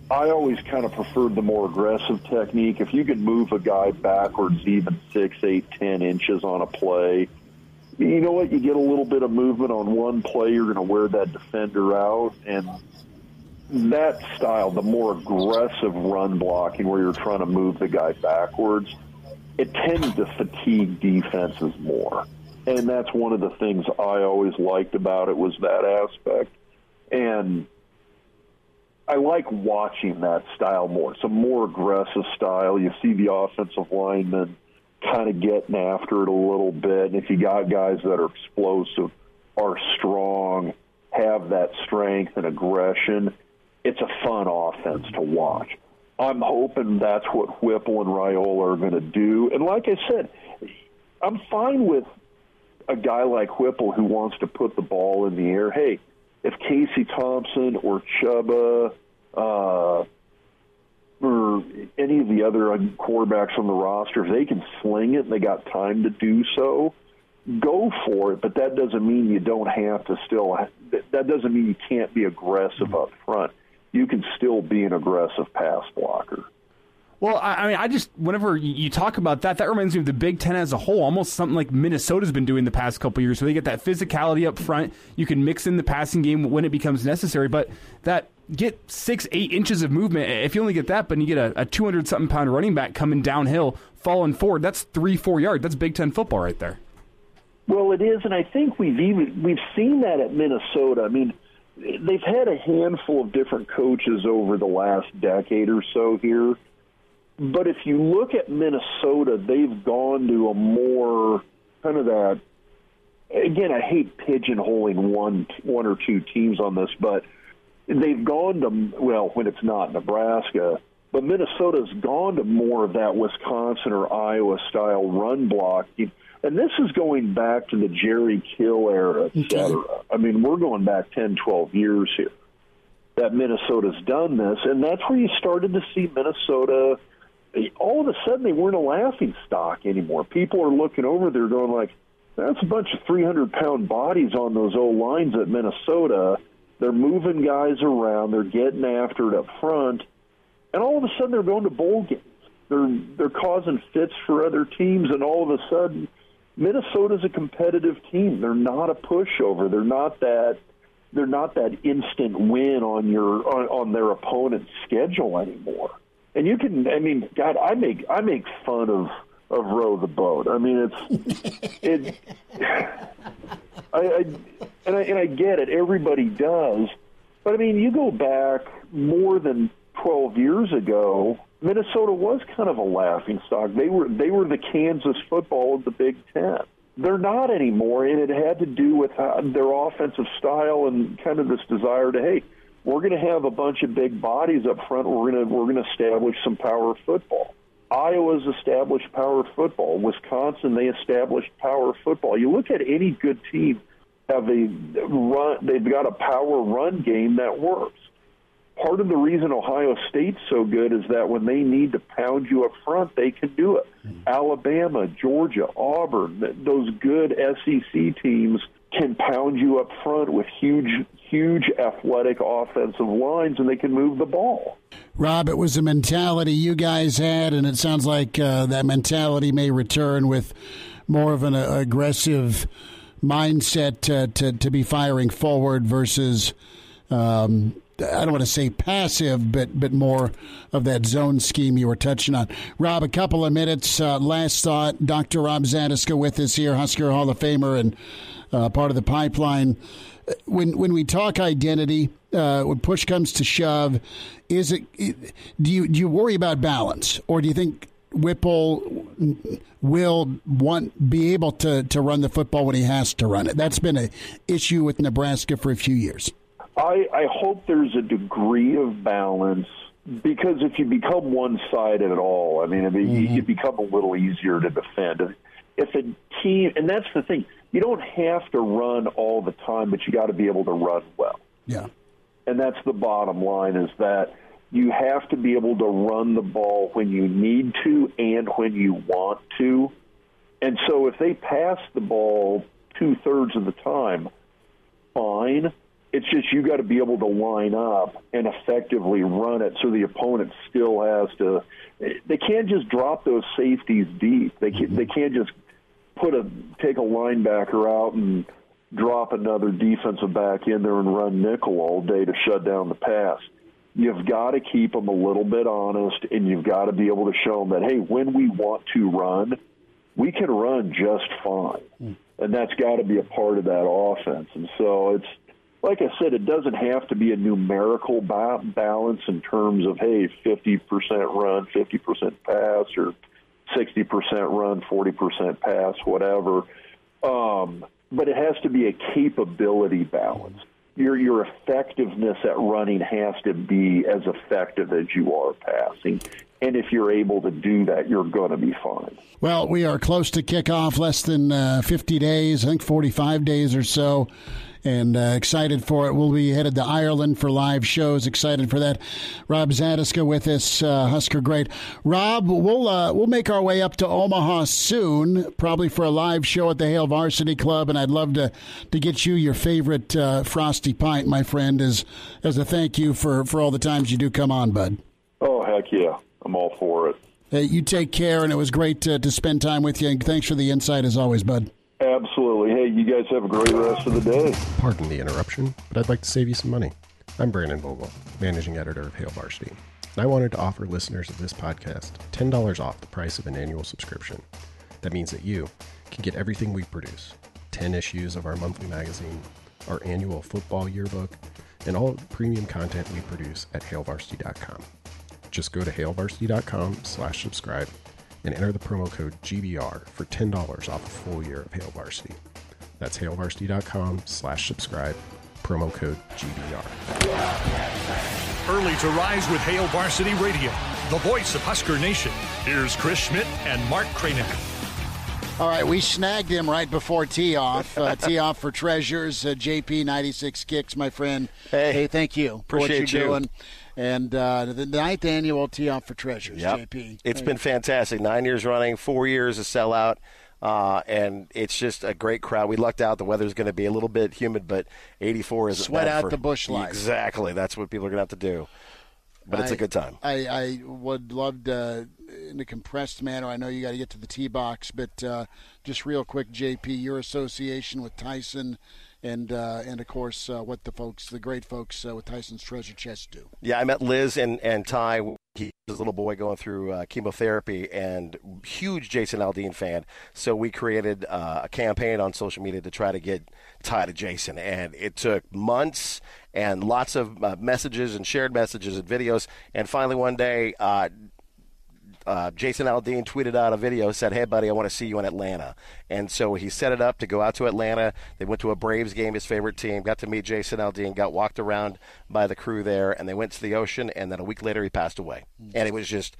I always kind of preferred the more aggressive technique. If you can move a guy backwards even six, eight, ten inches on a play, you know what? You get a little bit of movement on one play, you're going to wear that defender out, and that style, the more aggressive run blocking, where you're trying to move the guy backwards, it tends to fatigue defenses more. And that's one of the things I always liked about it was that aspect. And I like watching that style more. It's a more aggressive style. You see the offensive linemen kind of getting after it a little bit. And if you got guys that are explosive, are strong, have that strength and aggression, it's a fun offense to watch. I'm hoping that's what Whipple and Raiola are going to do. And like I said, I'm fine with a guy like Whipple who wants to put the ball in the air. Hey, if Casey Thompson or Chuba, uh, or any of the other uh, quarterbacks on the roster, if they can sling it and they got time to do so, go for it. But that doesn't mean you don't have to still. That doesn't mean you can't be aggressive up front. You can still be an aggressive pass blocker. Well, I, mean, I just whenever you talk about that, that reminds me of the Big Ten as a whole. Almost something like Minnesota's been doing the past couple years, where they get that physicality up front. You can mix in the passing game when it becomes necessary, but that get six, eight inches of movement. If you only get that, but you get a, a 200 something pound running back coming downhill, falling forward, that's three, four yards. That's Big Ten football right there. Well, it is, and I think we've even we've seen that at Minnesota. I mean, they've had a handful of different coaches over the last decade or so here. But if you look at Minnesota, they've gone to a more kind of that. Again, I hate pigeonholing one one or two teams on this, but they've gone to well when it's not Nebraska, but Minnesota's gone to more of that Wisconsin or Iowa style run blocking. And this is going back to the Jerry Kill era, et cetera. I mean, we're going back 10, 12 years here that Minnesota's done this. And that's where you started to see Minnesota. All of a sudden, they weren't a laughing stock anymore. People are looking over there going like, that's a bunch of 300 pound bodies on those old lines at Minnesota. They're moving guys around. They're getting after it up front. And all of a sudden, they're going to bowl games. They're, they're causing fits for other teams. And all of a sudden, Minnesota's a competitive team. They're not a pushover. They're not that they're not that instant win on your on, on their opponent's schedule anymore. And you can I mean, God, I make I make fun of of row the boat. I mean, it's it. I, I and I and I get it. Everybody does, but I mean, you go back more than twelve years ago. Minnesota was kind of a laughing stock. They were they were the Kansas football of the Big Ten. They're not anymore, and it had to do with how, their offensive style and kind of this desire to hey, we're going to have a bunch of big bodies up front. We're going to we're going to establish some power football. Iowa's established power football. Wisconsin, they established power football. You look at any good team, have a run. They've got a power run game that works. Part of the reason Ohio State's so good is that when they need to pound you up front, they can do it. Hmm. Alabama, Georgia, Auburn, those good SEC teams can pound you up front with huge, huge athletic offensive lines, and they can move the ball. Rob, it was a mentality you guys had, and it sounds like uh, that mentality may return with more of an uh, aggressive mindset to to be firing forward versus. Um, I don't want to say passive, but but more of that zone scheme you were touching on. Rob, a couple of minutes. Uh, last thought. Dr. Rob Zatechka with us here, Husker Hall of Famer and uh, part of the pipeline. When when we talk identity, uh, when push comes to shove, is it do you do you worry about balance, or do you think Whipple will want be able to to run the football when he has to run it? That's been an issue with Nebraska for a few years. I, I hope there's a degree of balance because if you become one sided at all, I mean, I mean mm-hmm. you become a little easier to defend. If a team, and that's the thing, you don't have to run all the time, but you got to be able to run well. Yeah. And that's the bottom line is that you have to be able to run the ball when you need to and when you want to. And so if they pass the ball two thirds of the time, fine it's just you got to be able to line up and effectively run it so the opponent still has to. They can't just drop those safeties deep. They can't, they can't just put a take a linebacker out and drop another defensive back in there and run nickel all day to shut down the pass. You've got to keep them a little bit honest, and you've got to be able to show them that hey, when we want to run, we can run just fine, hmm. and that's got to be a part of that offense. And so it's like I said, it doesn't have to be a numerical ba- balance in terms of hey, fifty percent run, fifty percent pass, or sixty percent run, forty percent pass, whatever. Um, but it has to be a capability balance. Your your effectiveness at running has to be as effective as you are passing. And if you're able to do that, you're going to be fine. Well, we are close to kickoff, less than uh, 50 days, I think 45 days or so and uh, excited for it. We'll be headed to Ireland for live shows. Excited for that. Rob Zatechka with us, uh, Husker great. Rob, we'll uh, we'll make our way up to Omaha soon, probably for a live show at the Hail Varsity Club, and I'd love to to get you your favorite uh, frosty pint, my friend, as as a thank you for for all the times you do come on, bud. Oh heck yeah, I'm all for it. Hey, you take care, and it was great to, to spend time with you. And thanks for the insight as always, bud. Absolutely. Hey, you guys have a great rest of the day. Pardon the interruption, but I'd like to save you some money. I'm Brandon Vogel, managing editor of Hail Varsity, and I wanted to offer listeners of this podcast $10 off the price of an annual subscription. That means that you can get everything we produce 10 issues of our monthly magazine, our annual football yearbook, and all the premium content we produce at hailvarsity.com. Just go to hailvarsity.com slash subscribe and enter the promo code GBR for $10 off a full year of Hail Varsity. That's hailvarsity.com slash subscribe promo code GBR. Early to rise with Hail Varsity Radio, the voice of Husker Nation. Here's Chris Schmidt and Mark Kranek. All right, we snagged him right before tee off. Uh, tee off for treasures. Uh, JP ninety six kicks, my friend. Hey, hey, thank you for what appreciate you're you. doing. And uh, the ninth annual tee off for treasures, Yep. JP. It's Hey. been fantastic. Nine years running, four years of sellout. Uh, and it's just a great crowd. We lucked out. The weather's going to be a little bit humid, but 84 is a Sweat out the Busch Light. Exactly. That's what people are going to have to do. But it's a good time. I, I would love to, in a compressed manner. I know you got to get to the tee box, but uh, just real quick, JP, your association with Tyson, and uh, and of course uh, what the folks, the great folks uh, with Tyson's Treasure Chest do. Yeah, I met Liz and, and Ty. He was a little boy going through uh, chemotherapy and huge Jason Aldean fan. So we created uh, a campaign on social media to try to get Ty to Jason. And it took months and lots of messages and shared messages and videos. And finally, one day, uh, Jason Aldean tweeted out a video, said, "Hey, buddy, I want to see you in Atlanta." And so he set it up to go out to Atlanta. They went to a Braves game, his favorite team. Got to meet Jason Aldean. Got walked around by the crew there, and they went to the ocean. And then a week later, he passed away. And it was just,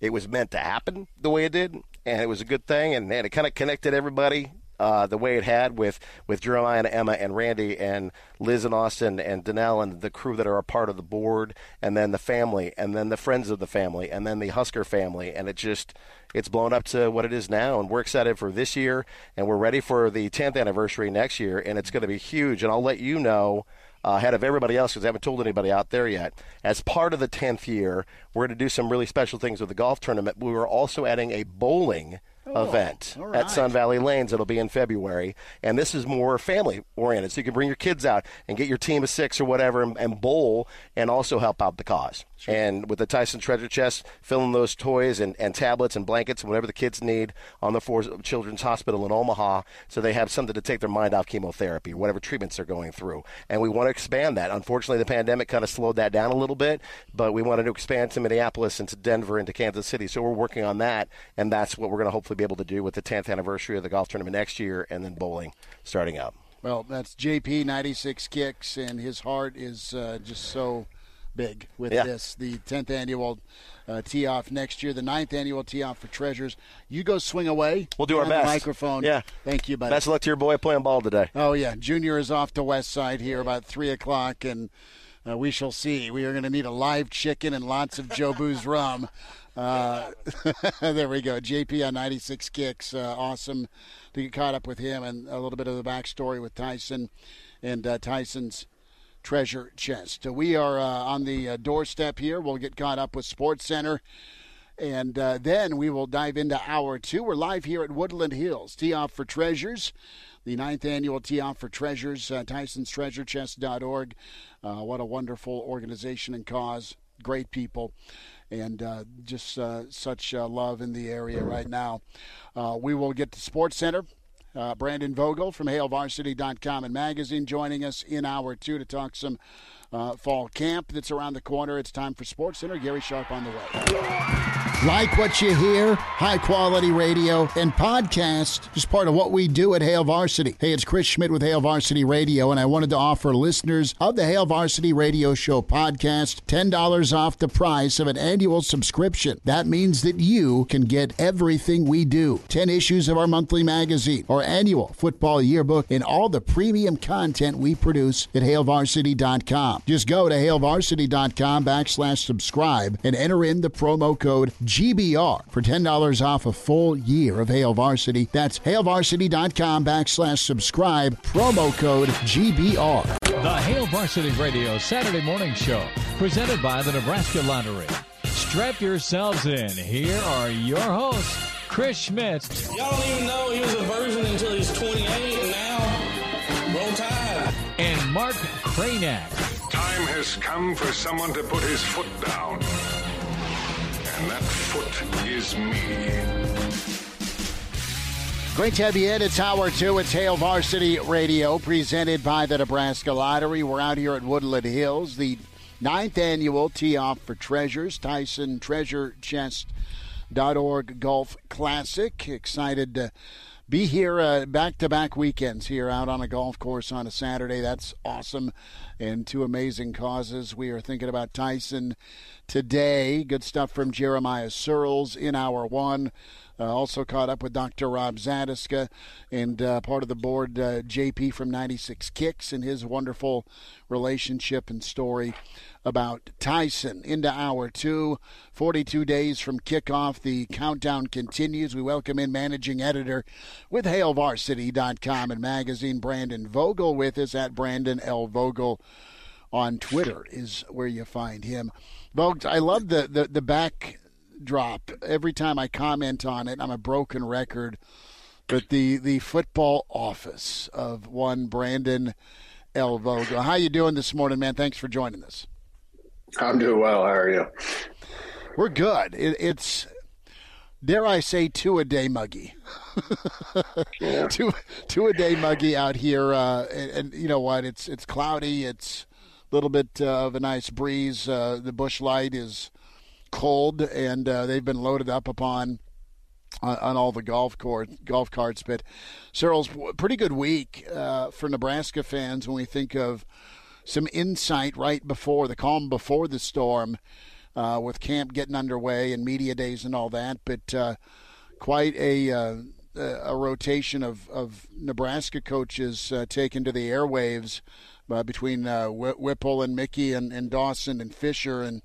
it was meant to happen the way it did, and it was a good thing. And, and it kind of connected everybody uh, the way it had with, with Jeremiah and Emma and Randy and Liz and Austin and Danelle and the crew that are a part of the board, and then the family, and then the friends of the family, and then the Husker family, and it just it's blown up to what it is now, and we're excited for this year, and we're ready for the 10th anniversary next year, and it's going to be huge, and I'll let you know. Uh, ahead of everybody else, because I haven't told anybody out there yet. As part of the 10th year, we're going to do some really special things with the golf tournament. We are also adding a bowling Oh, event all at. Sun Valley Lanes. It'll be in February, and this is more family oriented. So you can bring your kids out and get your team of six or whatever and, and bowl, and also help out the cause. And with the Tyson Treasure Chest, filling those toys and, and tablets and blankets and whatever the kids need on the Forest Children's Hospital in Omaha, so they have something to take their mind off chemotherapy or whatever treatments they're going through. And we want to expand that. Unfortunately, the pandemic kind of slowed that down a little bit, but we wanted to expand to Minneapolis and to Denver and to Kansas City. So we're working on that, and that's what we're going to hopefully be able to do with the 10th anniversary of the golf tournament next year, and then bowling starting up. Well, that's JP ninety six kicks, and his heart is uh, just so big with Yeah. this. The tenth annual uh, tee off next year, the ninth annual tee off for treasures. You go swing away. We'll do our best. microphone. Yeah. Thank you, buddy. Best of luck to your boy playing ball today. Oh yeah, Junior is off to West Side here about three o'clock, and uh, we shall see. We are going to need a live chicken and lots of Joe Boo's rum. Uh, there we go. JP on 96 kicks. Uh, awesome to get caught up with him and a little bit of the backstory with Tyson and uh, Tyson's treasure chest. Uh, we are uh, on the uh, doorstep here. We'll get caught up with Sports Center. And uh, then we will dive into hour two. We're live here at Woodland Hills. Tee off for treasures. The ninth annual Tee Off for Treasures, uh, Tyson'sTreasureChest.org. Uh, what a wonderful organization and cause. Great people. And uh, just uh, such uh, love in the area right now. Uh, we will get to Sports Center. Uh, Brandon Vogel from HailVarsity.com and magazine joining us in hour two to talk some uh, fall camp that's around the corner. It's time for Sports Center. Gary Sharp on the way. Like what you hear? High quality radio and podcast is part of what we do at Hail Varsity. Hey, it's Chris Schmidt with Hail Varsity Radio, and I wanted to offer listeners of the Hail Varsity Radio Show podcast $10 off the price of an annual subscription. That means that you can get everything we do 10 issues of our monthly magazine, our annual football yearbook, and all the premium content we produce at HailVarsity.com. Just go to HailVarsity.com backslash subscribe and enter in the promo code GBR for $10 off a full year of Hail Varsity. That's HailVarsity.com backslash subscribe, promo code GBR. The Hail Varsity Radio Saturday Morning Show, presented by the Nebraska Lottery. Strap yourselves in. Here are your hosts, Chris Schmidt Y'all don't even know he was a virgin until he's 28, and now roll tide. and Mark Kranak. Has come for someone to put his foot down. And that foot is me. Great to have you in. It's hour two. It's Hail Varsity Radio, presented by the Nebraska Lottery. We're out here at Woodland Hills, the ninth annual Tee Off for Treasures, Tyson Treasure Chest. Dot org Golf Classic. Excited to be here back to back weekends here out on a golf course on a Saturday. That's awesome. And two amazing causes. We are thinking about Tyson today. Good stuff from Jeremiah Sirles in hour one. Uh, also caught up with Dr. Rob Zatechka and uh, part of the board, uh, JP from 96 Kicks, and his wonderful relationship and story about Tyson. Into hour two, 42 days from kickoff. The countdown continues. We welcome in managing editor with HailVarsity.com and magazine, Brandon Vogel, with us at Brandon L. Vogel on Twitter is where you find him. Folks, I love the, the, the back drop every time I comment on it. I'm a broken record, but the the football office of one Brandon L. Vogel. How you doing this morning, man? Thanks for joining us. I'm doing well. How are you? We're good. It, it's dare I say two a day muggy. yeah. two two a day muggy out here, uh, and, and, you know what? It's it's cloudy. It's a little bit uh, of a nice breeze. Uh, the bush Light is cold, and uh, they've been loaded up upon on, on, all the golf court golf carts. But Cyril's pretty good week uh, for Nebraska fans when we think of some insight right before the calm before the storm, uh, with camp getting underway and media days and all that. But uh, quite a uh, a rotation of, of Nebraska coaches uh, taken to the airwaves uh, between uh, Whipple and Mickey and, and Dawson and Fisher and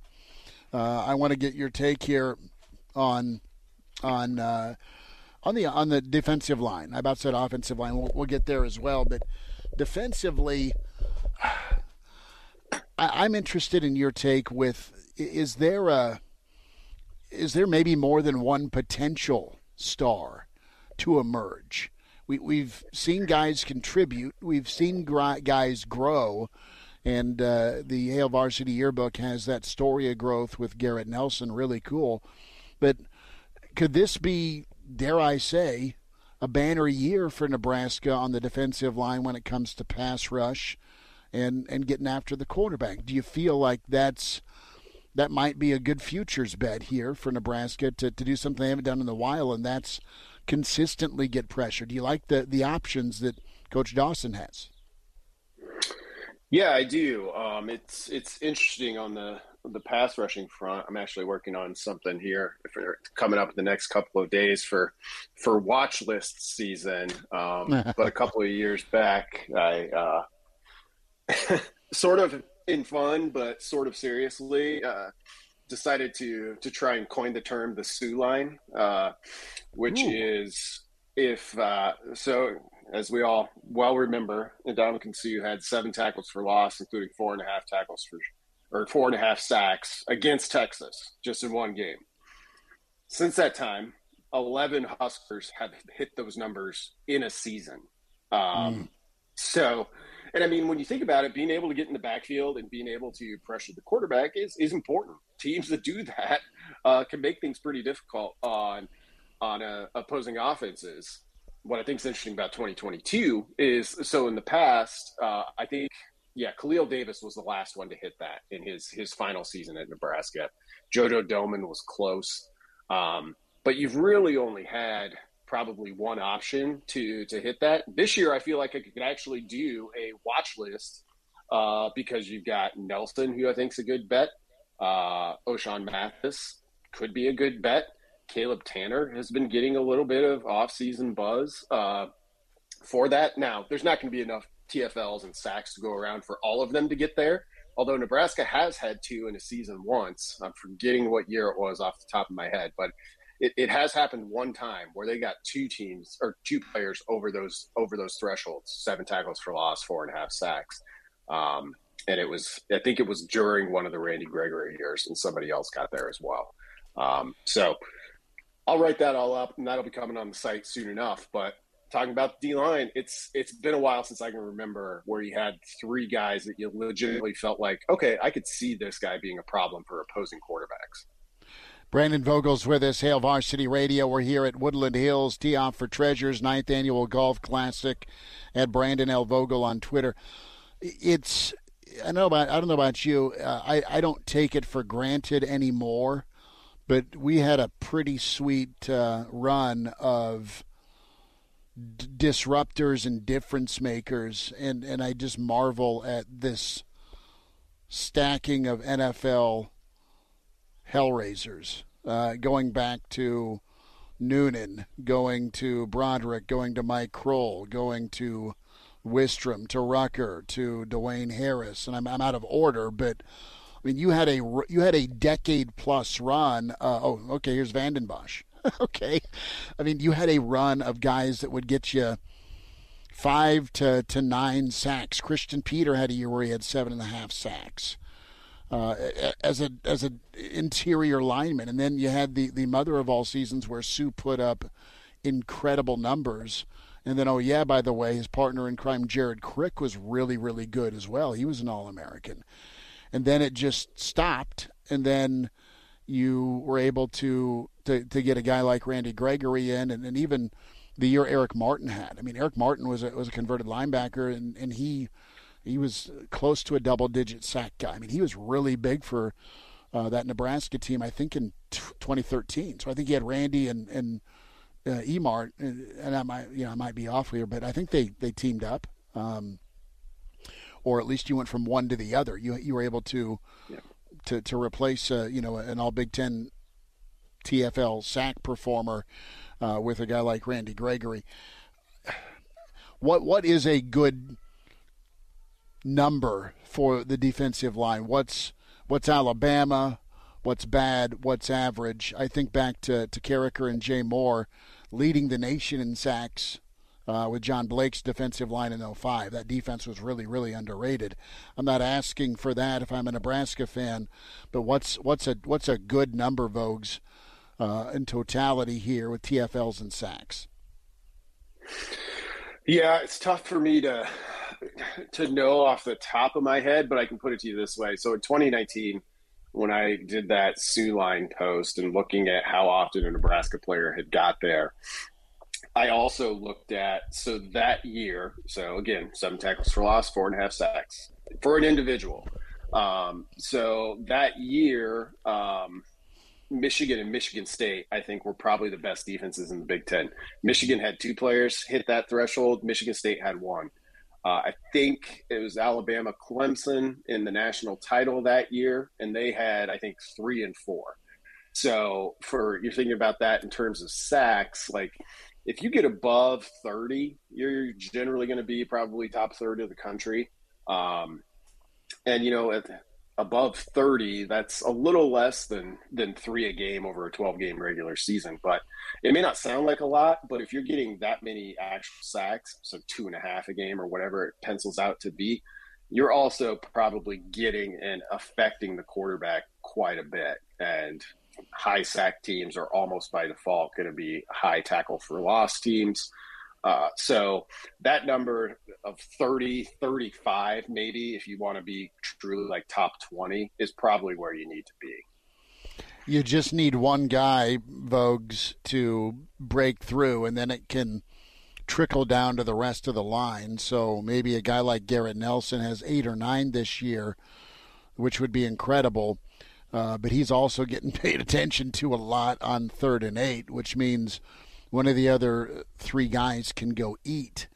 uh, I want to get your take here on on uh, on the on the defensive line. I about said offensive line. We'll, we'll get there as well, but defensively, I, am interested in your take. With is there a is there maybe more than one potential star to emerge? We, we've seen guys contribute. We've seen guys grow. And uh, the Hail Varsity Yearbook has that story of growth with Garrett Nelson, really cool. But could this be, dare I say, a banner year for Nebraska on the defensive line when it comes to pass rush and, and getting after the quarterback? Do you feel like that's that might be a good futures bet here for Nebraska to, to do something they haven't done in a while, and that's consistently get pressure. Do you like the, the options that Coach Dawson has? Yeah, I do. Um, it's it's interesting on the the pass rushing front. I'm actually working on something here for coming up in the next couple of days for for watch list season. Um, but a couple of years back, I uh, sort of in fun, but sort of seriously. Uh, decided to to try and coin the term the Suh line, uh, which Ooh. is if uh, so as we all well remember, Ndamukong Suh had seven tackles for loss, including four and a half tackles for, or four and a half sacks against Texas just in one game. Since that time, 11 Huskers have hit those numbers in a season. Um, mm. So, and I mean, when you think about it, being able to get in the backfield and being able to pressure the quarterback is, is important. Teams that do that uh, can make things pretty difficult on on uh, opposing offenses what I think is interesting about 2022 is so in the past, uh, I think, yeah, Khalil Davis was the last one to hit that in his his final season at Nebraska. JoJo Domann was close, um, but you've really only had probably one option to to hit that. This year, I feel like I could actually do a watch list uh, because you've got Nelson, who I think is a good bet. Uh, Ochaun Mathis could be a good bet. Caleb Tannor has been getting a little bit of off-season buzz uh, for that. Now, there's not going to be enough TFLs and sacks to go around for all of them to get there. Although Nebraska has had two in a season once. I'm forgetting what year it was off the top of my head, but it, it has happened one time where they got two teams or two players over those over those thresholds: seven tackles for loss, four and a half sacks. Um, and it was, I think it was during one of the Randy Gregory years, and somebody else got there as well. Um, so I'll write that all up, and that'll be coming on the site soon enough. But talking about the D line, it's it's been a while since I can remember where you had three guys that you legitimately felt like, okay, I could see this guy being a problem for opposing quarterbacks. Brandon Vogel's with us, Hail Varsity Radio. We're here at Woodland Hills, Tee Off for Treasures, ninth annual golf classic at Brandon L. Vogel on Twitter. It's I know about I don't know about you. Uh, I I don't take it for granted anymore but we had a pretty sweet uh, run of d- disruptors and difference makers, and and I just marvel at this stacking of NFL hellraisers, uh, going back to Noonan, going to Broderick, going to Mike Croel, going to Wistrom, to Rucker, to Dwayne Harris, and I'm, I'm out of order, but I mean you had a you had a decade plus run. Uh, oh, okay, here's Vanden Bosch. okay, I mean you had a run of guys that would get you five to, to nine sacks. Christian Peter had a year where he had seven and a half sacks uh, as a as an interior lineman, and then you had the the mother of all seasons where Suh put up incredible numbers. And then, oh yeah, by the way, his partner in crime, Jared Crick, was really, really good as well. He was an All American. And then it just stopped. And then you were able to, to, to get a guy like Randy Gregory in, and, and even the year Eric Martin had. I mean, Eric Martin was a, was a converted linebacker, and, and he he was close to a double digit sack guy. I mean, he was really big for uh, that Nebraska team, I think, in t- 2013. So I think he had Randy and, and uh, Emart, and I might, you know, I might be off here, but I think they, they teamed up. Um, or at least you went from one to the other. You you were able to yeah. to to replace uh, you know an All Big Ten TFL sack performer uh, with a guy like Randy Gregory. What what is a good number for the defensive line? What's what's Alabama? What's bad? What's average? I think back to to Carriker and Jay Moore leading the nation in sacks uh, with John Blake's defensive line in 05. That defense was really, really underrated. I'm not asking for that if I'm a Nebraska fan, but what's what's a what's a good number, Vogues, uh, in totality here with TFLs and sacks? Yeah, it's tough for me to to know off the top of my head, but I can put it to you this way. So in 2019, when I did that Suh line post and looking at how often a Nebraska player had got there, I also looked at so that year. So again, seven tackles for loss, four and a half sacks for an individual. Um, so that year, um, Michigan and Michigan State, I think, were probably the best defenses in the Big Ten. Michigan had two players hit that threshold. Michigan State had one. Uh, I think it was Alabama Clemson in the national title that year, and they had, I think, three and four. So for you're thinking about that in terms of sacks, like if you get above 30, you're generally going to be probably top third of the country. Um, and you know, at, above 30, that's a little less than than three a game over a 12 game regular season. But it may not sound like a lot, but if you're getting that many actual sacks, so two and a half a game or whatever it pencils out to be, you're also probably getting and affecting the quarterback quite a bit. And high sack teams are almost by default going to be high tackle for loss teams. Uh, so that number of 30, 35, maybe if you want to be truly like top 20, is probably where you need to be. You just need one guy, Vogues, to break through, and then it can trickle down to the rest of the line. So maybe a guy like Garrett Nelson has eight or nine this year, which would be incredible. Uh, but he's also getting paid attention to a lot on third and eight, which means one of the other three guys can go eat,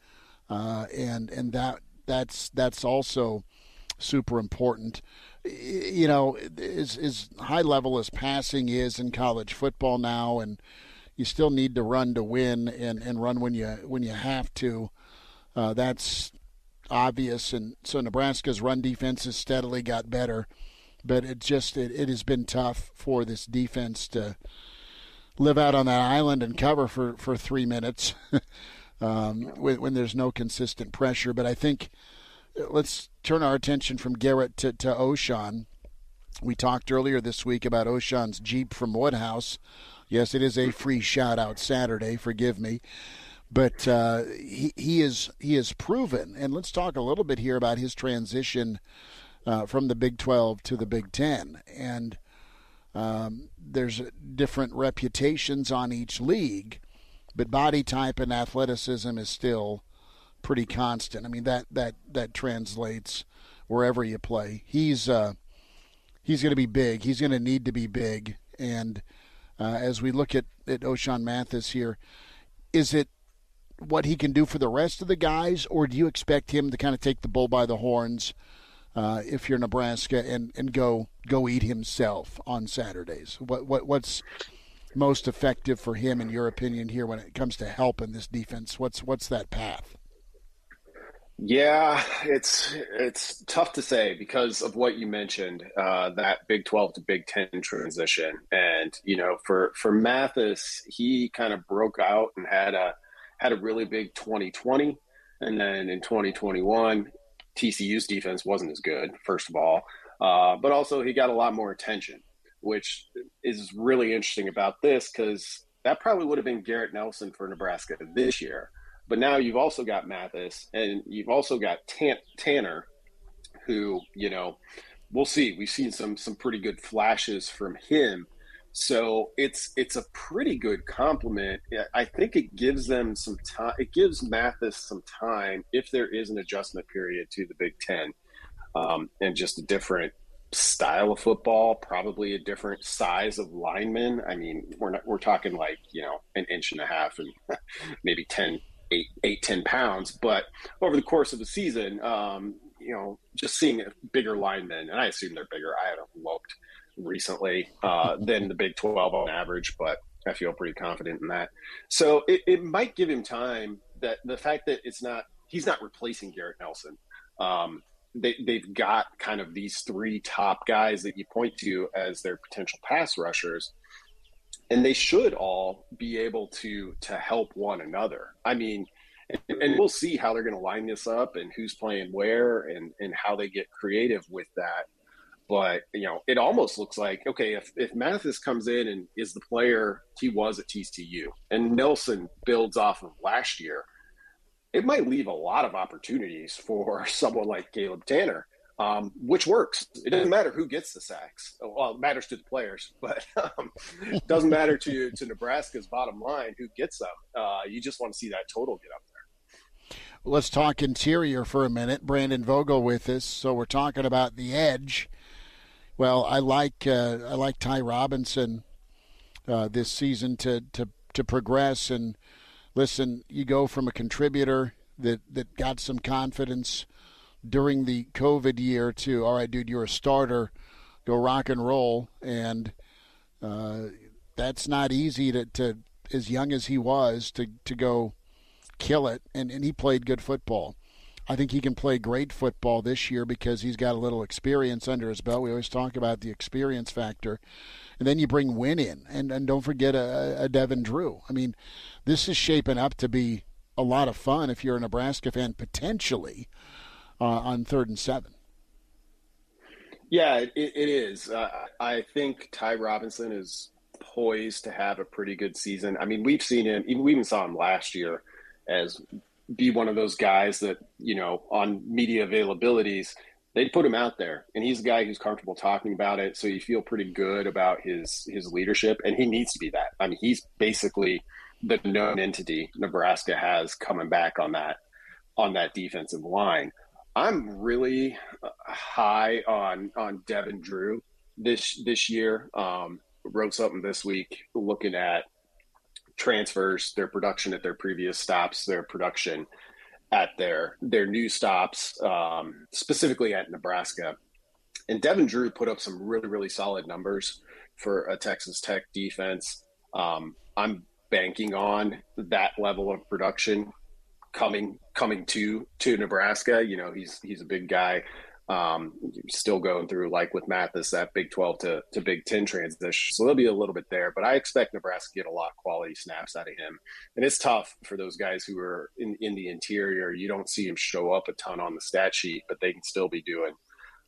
uh, and and that that's that's also super important. You know, as, as high level as passing is in college football now, and you still need to run to win and, and run when you when you have to. Uh, that's obvious, and so Nebraska's run defense has steadily got better, but it just it, it has been tough for this defense to live out on that island and cover for, for three minutes um, when, when, there's no consistent pressure. But I think uh, let's turn our attention from Garrett to, to Ochaun. We talked earlier this week about Ochaun's Jeep from Woodhouse. Yes, it is a free shout out Saturday. Forgive me. But uh, he, he is he is proven, and let's talk a little bit here about his transition uh, from the Big 12 to the Big 10. And um, there's different reputations on each league, but body type and athleticism is still pretty constant. I mean that that that translates wherever you play. He's uh, he's going to be big. He's going to need to be big. And uh, as we look at at Ochaun Mathis here, is it what he can do for the rest of the guys, or do you expect him to kind of take the bull by the horns uh, if you're Nebraska and, and go go eat himself on Saturdays? What what what's most effective for him in your opinion here when it comes to helping this defense? What's what's that path? Yeah, it's it's tough to say because of what you mentioned, uh, that Big Twelve to Big Ten transition, and you know, for for Mathis, he kind of broke out and had a had a really big 2020, and then in 2021, TCU's defense wasn't as good, first of all, uh, but also he got a lot more attention, which is really interesting about this because that probably would have been Garrett Nelson for Nebraska this year but now you've also got Mathis and you've also got Tan- Tannor, who, you know, we'll see. We've seen some some pretty good flashes from him. So it's it's a pretty good compliment. I think it gives them some time. It gives Mathis some time if there is an adjustment period to the Big Ten, um, and just a different style of football, probably a different size of lineman. I mean, we're not we're talking like you know an inch and a half and maybe 10, eight, eight, ten pounds. But over the course of the season, um, you know, just seeing bigger linemen, and I assume they're bigger. I haven't looked recently uh, than the Big Twelve on average, but I feel pretty confident in that. So it, it might give him time. That the fact that it's not he's not replacing Garrett Nelson. Um, they, they've got kind of these three top guys that you point to as their potential pass rushers and they should all be able to to help one another. I mean, and, and we'll see how they're going to line this up and who's playing where and and how they get creative with that. But you know, it almost looks like okay if if Mathis comes in and is the player he was at TCU, and Nelson builds off of last year, it might leave a lot of opportunities for someone like Caleb Tannor um, which works. It doesn't matter who gets the sacks. Well, it matters to the players, but um, it doesn't matter to to Nebraska's bottom line who gets them. Uh, you just want to see that total get up there. Let's talk interior for a minute. Brandon Vogel with us. So we're talking about the edge. Well, I like uh, I like Ty Robinson uh, this season to to to progress and listen. You go from a contributor that that got some confidence during the COVID year to, all right, dude, you're a starter, go rock and roll, and uh, that's not easy to, to as young as he was to to go kill it, and and he played good football. I think he can play great football this year because he's got a little experience under his belt. We always talk about the experience factor. And then you bring Wynn in, and, and don't forget a, a Devin Drew. I mean, this is shaping up to be a lot of fun if you're a Nebraska fan, potentially uh, on third and seven. Yeah, it, it is. Uh, I think Ty Robinson is poised to have a pretty good season. I mean, we've seen him, even we even saw him last year as be one of those guys that, you know, on media availabilities, they'd put him out there. And he's a guy who's comfortable talking about it. So you feel pretty good about his his leadership. And he needs to be that. I mean, he's basically the known entity Nebraska has coming back on that on that defensive line. I'm really uh, high on on Devin Drew this this year. Um, wrote something this week looking at transfers, their production at their previous stops, their production at their their new stops, um, specifically at Nebraska. And Devin Drew put up some really really solid numbers for a Texas Tech defense. Um, I'm banking on that level of production coming coming to to Nebraska. You know, he's he's a big guy. Um, still going through like with Mathis that Big Twelve to to Big Ten transition, so there'll be a little bit there. But I expect Nebraska get a lot of quality snaps out of him, and it's tough for those guys who are in in the interior. You don't see him show up a ton on the stat sheet, but they can still be doing.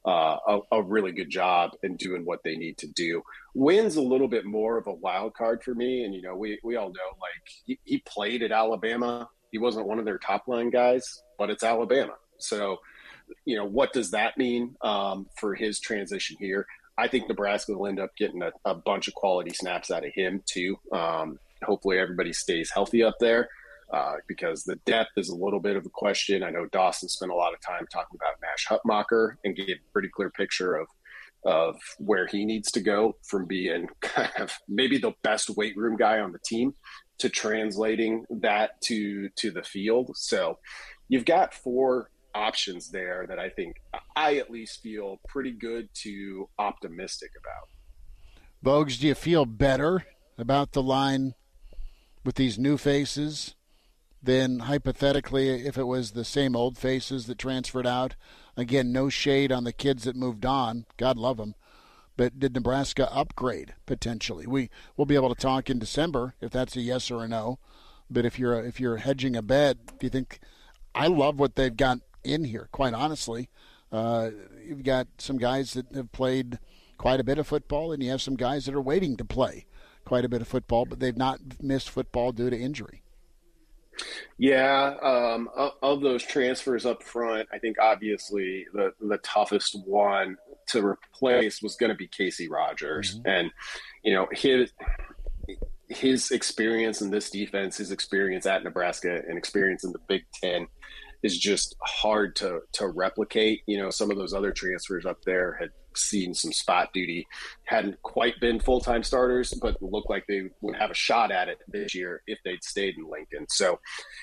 Uh, a, a, really good job in doing what they need to do. Wins a little bit more of a wild card for me, and you know we we all know like he, he played at Alabama he wasn't one of their top line guys, but it's Alabama. So, you know, what does that mean um, for his transition here? I think Nebraska will end up getting a, a bunch of quality snaps out of him too. Um, hopefully, everybody stays healthy up there uh, because the depth is a little bit of a question. I know Dawson spent a lot of time talking about Nash Hutmacher and gave a pretty clear picture of of where he needs to go from being kind of maybe the best weight room guy on the team to translating that to to the field. So you've got four options there that I think I at least feel pretty good to optimistic about. Vogues, do you feel better about the line with these new faces than hypothetically if it was the same old faces that transferred out? Again, no shade on the kids that moved on. God love them. But did Nebraska upgrade potentially? We will be able to talk in December if that's a yes or a no. But if you're if you're hedging a bet, do you think? I love what they've got in here. Quite honestly, uh, you've got some guys that have played quite a bit of football, and you have some guys that are waiting to play quite a bit of football, but they've not missed football due to injury. Yeah, um, of those transfers up front, I think obviously the the toughest one to replace was going to be Casey Rogers, mm-hmm. and you know his his experience in this defense, his experience at Nebraska, and experience in the Big Ten is just hard to to replicate. You know, some of those other transfers up there had seen some spot duty, hadn't quite been full time starters, but looked like they would have a shot at it this year if they'd stayed in Lincoln. So,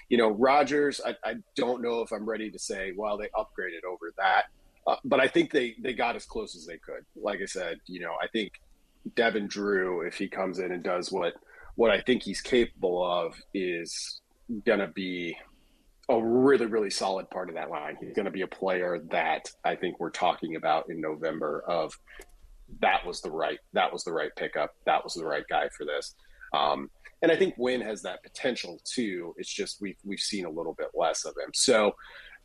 you know, Rogers, I, I don't know if I'm ready to say, well, they upgraded over that. Uh, but I think they, they got as close as they could. Like I said, you know, I think Devin Drew, if he comes in and does what what I think he's capable of, is to be a really, really solid part of that line. He's going to be a player that I think we're talking about in November of that was the right that was the right pickup. That was the right guy for this. Um, and I think Wynn has that potential too. It's just we've we've seen a little bit less of him. So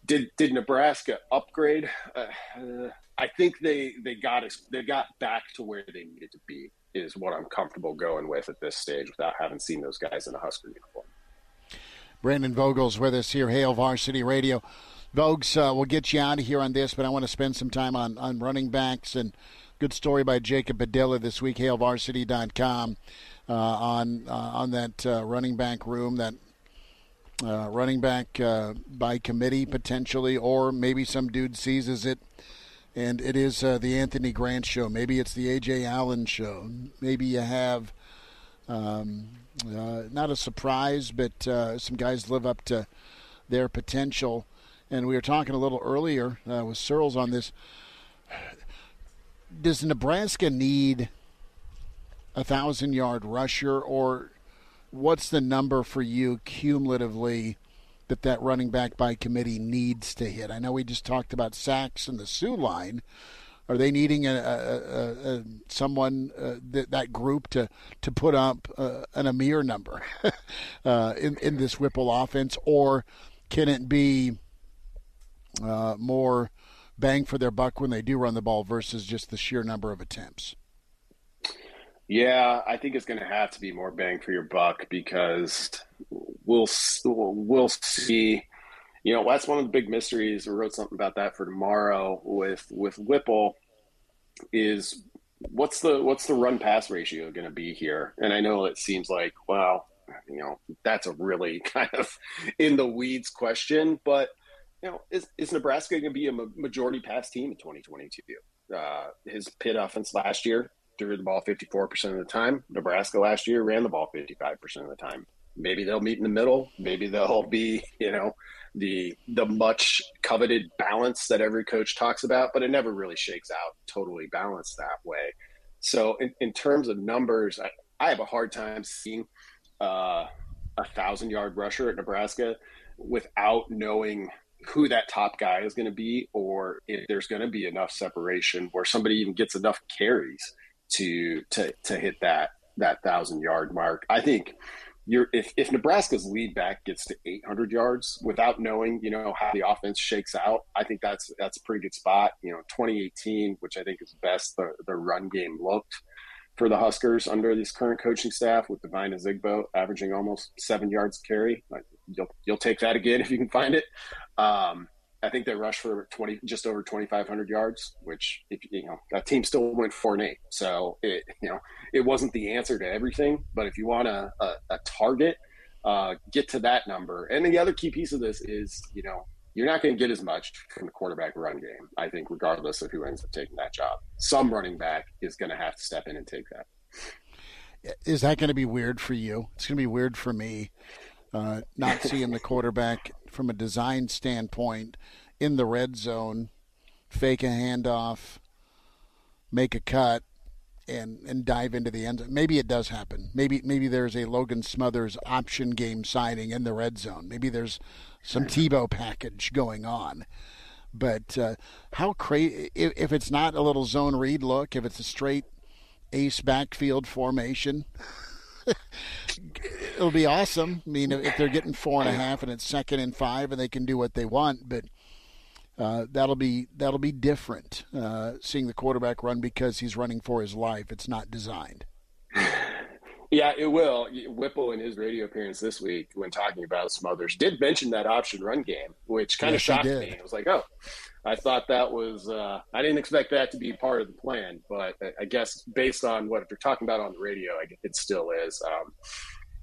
did did Nebraska upgrade? Uh, I think they they got they got back to where they needed to be. Is what I'm comfortable going with at this stage without having seen those guys in a Husker uniform. Brandon Vogel's with us here, Hail Varsity Radio. Vogues, uh, we'll get you out of here on this, but I want to spend some time on, on running backs and good story by Jacob Padilla this week, hailvarsity.com, uh, on uh, on that uh, running back room, that uh, running back uh, by committee potentially, or maybe some dude seizes it. And it is uh, the Anthony Grant show. Maybe it's the Ajay Allen show. Maybe you have um, uh, not a surprise, but uh, some guys live up to their potential. And we were talking a little earlier uh, with Sirles on this. Does Nebraska need a thousand yard rusher, or what's the number for you cumulatively that that running back by committee needs to hit? I know we just talked about sacks and the Suh line, are they needing a, a, a someone uh, that, that group to to put up uh, an Ameer number uh, in in this Whipple offense, or can it be uh, more bang for their buck when they do run the ball versus just the sheer number of attempts? Yeah, I think it's going to have to be more bang for your buck because we'll we'll see you know that's one of the big mysteries. We wrote something about that for tomorrow with with Whipple. Is what's the what's the run pass ratio going to be here? And I know it seems like well, you know that's a really kind of in the weeds question, but you know is is Nebraska going to be a majority pass team in 2022? Uh, his Pitt offense last year threw the ball 54% of the time. Nebraska last year ran the ball 55% of the time. Maybe they'll meet in the middle. Maybe they'll be, you know, the the much coveted balance that every coach talks about, but it never really shakes out totally balanced that way. So in, in terms of numbers, I, I have a hard time seeing uh, a thousand yard rusher at Nebraska without knowing who that top guy is going to be, or if there's going to be enough separation where somebody even gets enough carries to to to hit that that thousand yard mark. I think you're if, if Nebraska's lead back gets to 800 yards without knowing, you know, how the offense shakes out, I think that's that's a pretty good spot. You know, 2018, which I think is best the, the run game looked for the Huskers under this current coaching staff with Devine Ozigbo averaging almost seven yards carry. You'll you'll take that again if you can find it. Um, I think they rushed for 20, just over 2,500 yards, which, if, you know, that team still went four and eight. So it, you know, it wasn't the answer to everything, but if you want a, a, a target, uh, get to that number. And then the other key piece of this is, you know, you're not going to get as much from the quarterback run game. I think, regardless of who ends up taking that job, some running back is going to have to step in and take that. Is that going to be weird for you? It's going to be weird for me, uh, not seeing the quarterback from a design standpoint in the red zone, fake a handoff, make a cut, and and dive into the end. zone. Maybe it does happen. Maybe maybe there's a Logan Smothers option game signing in the red zone. Maybe there's some Tebow package going on. But uh, how crazy if, if it's not a little zone read look, if it's a straight ace backfield formation. It'll be awesome. I mean, if they're getting four and a half and it's second and five, and they can do what they want, but uh, that'll be that'll be different. Uh, seeing the quarterback run because he's running for his life. It's not designed. Yeah, it will. Whipple in his radio appearance this week, when talking about Smothers, did mention that option run game, which kind Yes, of shocked me. I was like, oh, I thought that was. Uh, I didn't expect that to be part of the plan, but I- guess based on what they're talking about on the radio, it still is. Um,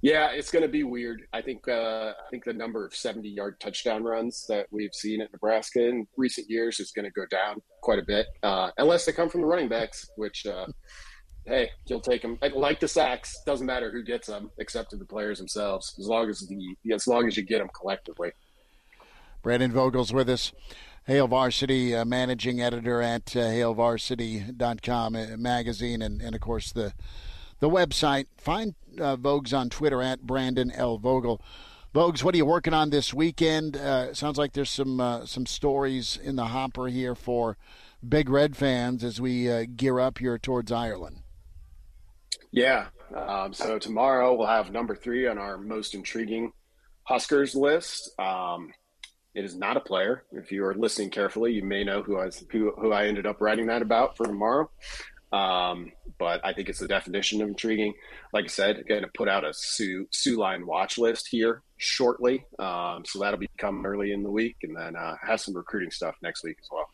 yeah, it's going to be weird. I think. Uh, I think the number of seventy-yard touchdown runs that we've seen at Nebraska in recent years is going to go down quite a bit, uh, unless they come from the running backs, which. Uh, hey, you'll take them. Like the sacks, doesn't matter who gets them, except to the players themselves. As long as the as long as you get them collectively. Brandon Vogel's with us. Hail Varsity uh, managing editor at uh, HailVarsity.com uh, magazine, and, and of course the the website. Find uh, Vogues on Twitter at Brandon L Vogel. Vogues, what are you working on this weekend? Uh, sounds like there's some uh, some stories in the hopper here for Big Red fans as we uh, gear up here towards Ireland. Yeah. Um, so tomorrow we'll have number three on our most intriguing Huskers list. Um, it is not a player. If you are listening carefully, you may know who I who, who I ended up writing that about for tomorrow. Um, but I think it's the definition of intriguing. Like I said, going to put out a Suh Suh line watch list here shortly. Um, so that'll be coming early in the week, and then uh, have some recruiting stuff next week as well.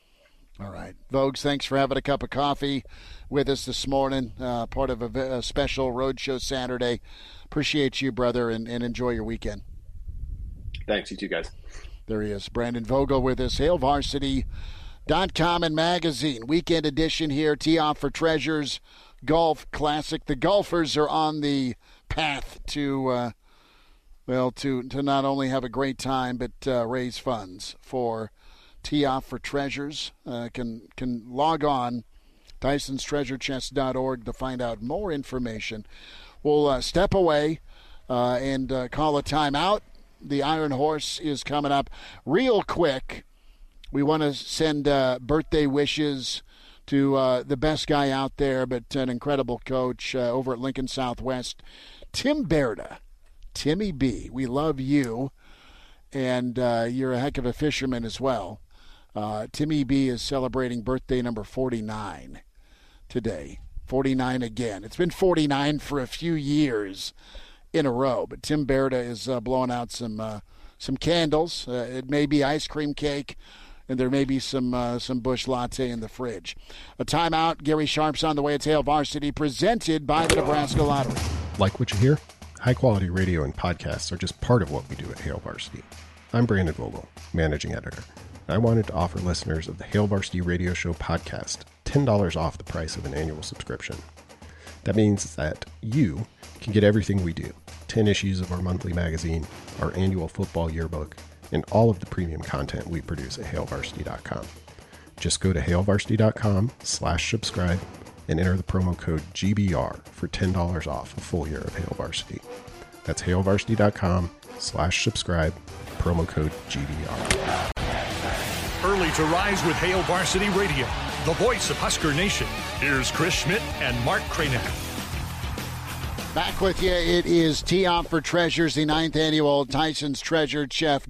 All right. Vogues, thanks for having a cup of coffee with us this morning, uh, part of a special roadshow Saturday. Appreciate you, brother, and, and enjoy your weekend. Thanks, you too, guys. There he is, Brandon Vogel with us, HailVarsity.com and magazine. Weekend edition here, tee off for Treasures Golf Classic. The golfers are on the path to, uh, well, to, to not only have a great time, but uh, raise funds for tee off for treasures uh, can can log on tysonstreasurechest.org to find out more information we'll uh, step away uh, and uh, call a timeout the iron horse is coming up real quick we want to send uh, birthday wishes to uh, the best guy out there but an incredible coach uh, over at lincoln southwest tim berda timmy b we love you and uh, you're a heck of a fisherman as well. Uh, Timmy B is celebrating birthday number 49 today. 49 again. It's been 49 for a few years in a row, but Tim Berda is uh, blowing out some uh, some candles. Uh, it may be ice cream cake, and there may be some uh, some Busch Latte in the fridge. A timeout. Gary Sharp's on the way. It's Hail Varsity, presented by the Nebraska Lottery. Like what you hear? High quality radio and podcasts are just part of what we do at Hail Varsity. I'm Brandon Vogel, managing editor. I wanted to offer listeners of the Hail Varsity Radio Show podcast $10 off the price of an annual subscription. That means that you can get everything we do 10 issues of our monthly magazine, our annual football yearbook, and all of the premium content we produce at hailvarsity.com. Just go to hailvarsity.com slash subscribe and enter the promo code GBR for $10 off a full year of Hail Varsity. That's hailvarsity.com slash subscribe, promo code GBR. Early to rise with Hail Varsity Radio, the voice of Husker Nation. Here's Chris Schmidt and Mark Kranek. Back with you. It is Tee Off for Treasures, the ninth annual Tyson's Treasure Chest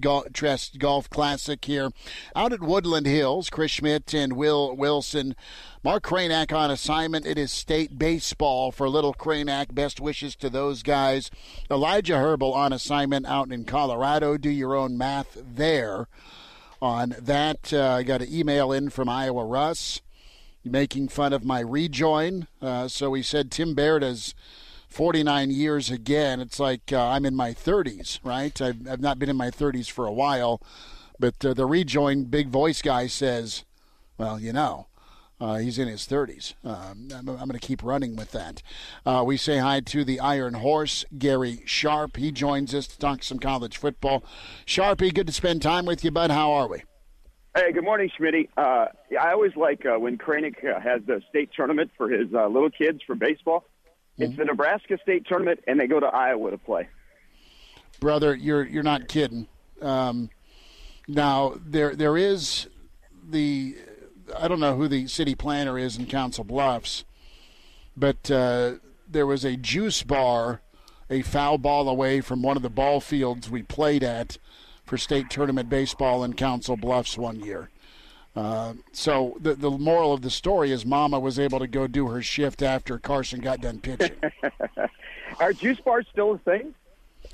Golf Classic here out at Woodland Hills. Chris Schmidt and Will Wilson. Mark Kranak on assignment. It is state baseball for Little Kranak. Best wishes to those guys. Elijah Herbal on assignment out in Colorado. Do your own math there on that. Uh, I got an email in from Iowa Russ making fun of my rejoin. Uh, so he said Tim Baird is 49 years again. It's like uh, I'm in my 30s, right? I've, I've not been in my 30s for a while. But uh, the rejoin big voice guy says, well, you know, Uh, he's in his 30s. Um, I'm, I'm going to keep running with that. Uh, we say hi to the Iron Horse, Gary Sharp. He joins us to talk some college football. Sharpie, good to spend time with you, bud. How are we? Hey, good morning, Schmitty. Uh, I always like uh, when Kranick uh, has the state tournament for his uh, little kids for baseball. It's the Nebraska state tournament, and they go to Iowa to play. brother, you're you're not kidding. Um, now there there is the I don't know who the city planner is in Council Bluffs, but uh, there was a juice bar a foul ball away from one of the ball fields we played at for state tournament baseball in Council Bluffs one year. Uh, so the the moral of the story is Mama was able to go do her shift after Carson got done pitching. Are juice bars still a thing?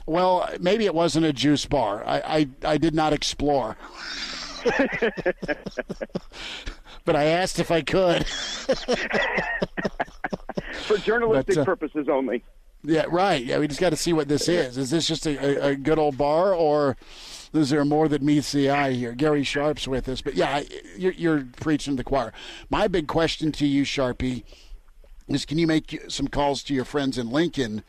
Well, maybe it wasn't a juice bar. I, I, I did not explore. but I asked if I could. For journalistic But, uh, purposes only. Yeah, right. Yeah, we just got to see what this is. Is this just a, a, a good old bar, or is there more that meets the eye here? Gary Sharp's with us, but yeah, you're, you're preaching to the choir. My big question to you, Sharpie, is: Can you make some calls to your friends in Lincoln?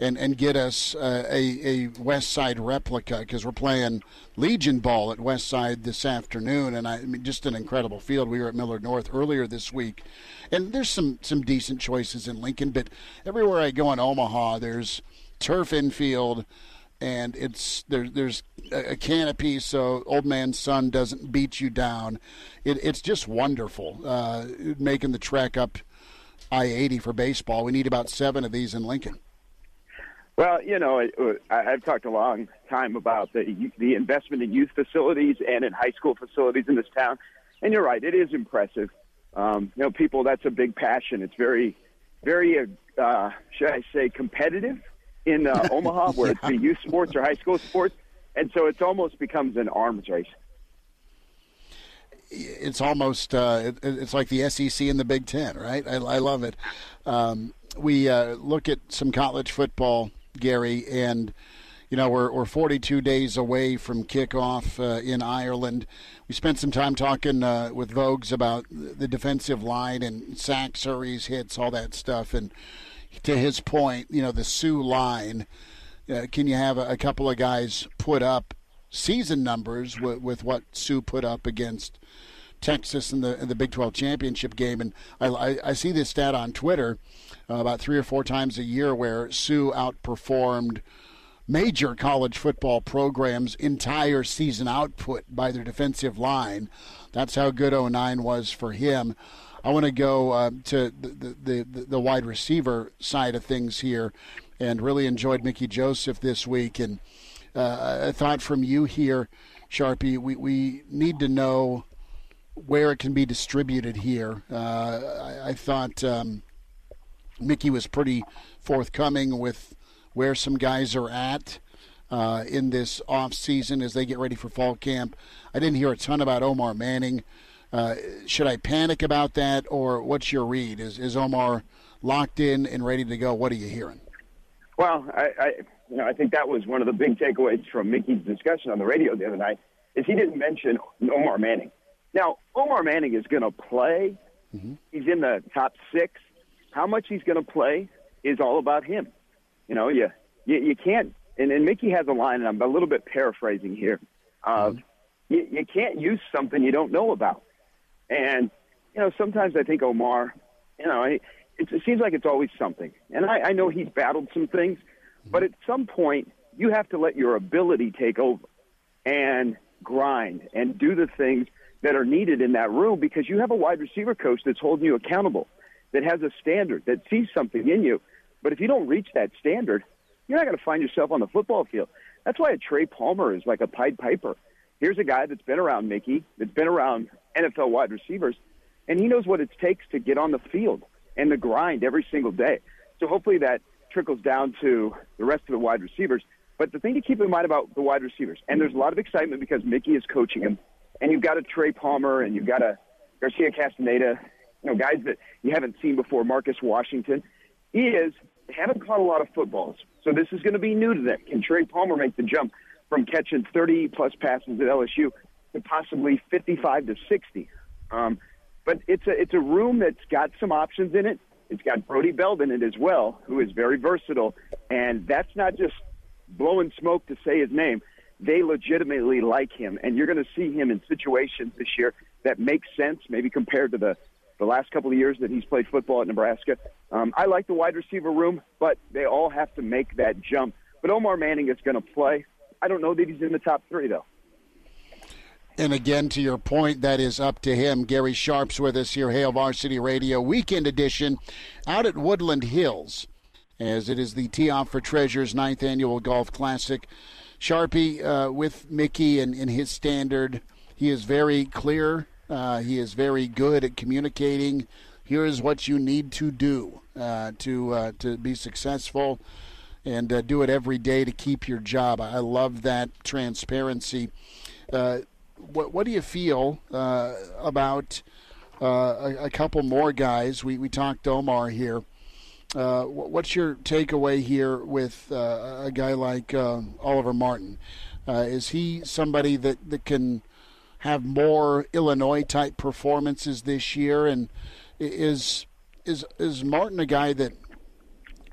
And, and get us uh, a, a West Side replica because we're playing Legion Ball at West Side this afternoon, and I, I mean just an incredible field. We were at Miller North earlier this week, and there's some some decent choices in Lincoln, but everywhere I go in Omaha, there's turf infield, and it's there. There's a, canopy so old man sun doesn't beat you down. It, it's just wonderful uh, making the trek up I-80 for baseball. We need about seven of these in Lincoln. Well, you know, I, I've talked a long time about the the investment in youth facilities and in high school facilities in this town, and you're right, it is impressive. Um, you know, people that's a big passion. It's very, very, uh, should I say, competitive in uh, Omaha, where it's the youth sports or high school sports, and so it's almost becomes an arms race. it's almost uh, it, it's like the SEC and the Big Ten, right? I, I love it. Um, we uh, look at some college football, Gary, and you know we're we're 42 days away from kickoff uh, in Ireland. We spent some time talking uh, with Vogues about the defensive line and sacks, hurries, hits, all that stuff, and to his point, you know the Suh line. Uh, can you have a, a couple of guys put up season numbers with, with what Suh put up against Texas in the in the Big 12 championship game? And I, I, I see this stat on Twitter uh, about three or four times a year where Suh outperformed major college football programs' entire season output by their defensive line. That's how good 09 was for him. I want to go uh, to the, the, the, the wide receiver side of things here and really enjoyed Mickey Joseph this week. And uh, a thought from you here, Sharpie, we, we need to know where it can be distributed here. Uh, I, I thought um, Mickey was pretty forthcoming with where some guys are at uh, in this off season as they get ready for fall camp. I didn't hear a ton about Omar Manning. Uh, should I panic about that, or what's your read? Is is Omar locked in and ready to go? What are you hearing? Well, I, I, you know, I think that was one of the big takeaways from Mickey's discussion on the radio the other night. Is he didn't mention Omar Manning. Now, Omar Manning is going to play. He's in the top six. How much he's going to play is all about him. You know, you you, you can't. And, and Mickey has a line, and I'm a little bit paraphrasing here. Of mm-hmm. you, you can't use something you don't know about. And you know, sometimes I think Omar, you know, it, it seems like it's always something. And I, I know he's battled some things, mm-hmm. but at some point you have to let your ability take over and grind and do the things that are needed in that room because you have a wide receiver coach that's holding you accountable, that has a standard, that sees something in you. But if you don't reach that standard, you're not going to find yourself on the football field. That's why a Trey Palmer is like a Pied Piper. Here's a guy that's been around Mickey, that's been around NFL wide receivers, and he knows what it takes to get on the field and the grind every single day. So hopefully that trickles down to the rest of the wide receivers. But the thing to keep in mind about the wide receivers, and there's a lot of excitement because Mickey is coaching him, and you've got a Trey Palmer and you've got a Garcia Castaneda, you know, guys that you haven't seen before, Marcus Washington, is they haven't caught a lot of footballs. So this is going to be new to them. Can Trey Palmer make the jump from catching 30 plus passes at LSU to possibly 55 to 60? Um, But it's a it's a room that's got some options in it. It's got Brody Belt in it as well, who is very versatile, and that's not just blowing smoke to say his name. They legitimately like him, and you're going to see him in situations this year that make sense, maybe compared to the the last couple of years that he's played football at Nebraska. Um, I like the wide receiver room, but they all have to make that jump. But Omar Manning is going to play. I don't know that he's in the top three, though. And again, to your point, that is up to him. Gary Sharp's with us here, Hail Varsity Radio, weekend edition, out at Woodland Hills, as it is the Tee Off for Treasures ninth annual golf classic. Sharpie uh, with Mickey and in his standard, he is very clear uh, he is very good at communicating. Here is what you need to do uh, to uh, to be successful, and uh, do it every day to keep your job. I love that transparency. Uh, what what do you feel uh, about a, a, couple more guys? We we talked Omar here. what's your takeaway here with a guy like Oliver Martin? is he somebody that, that can have more Illinois type performances this year? And is is is Martin a guy that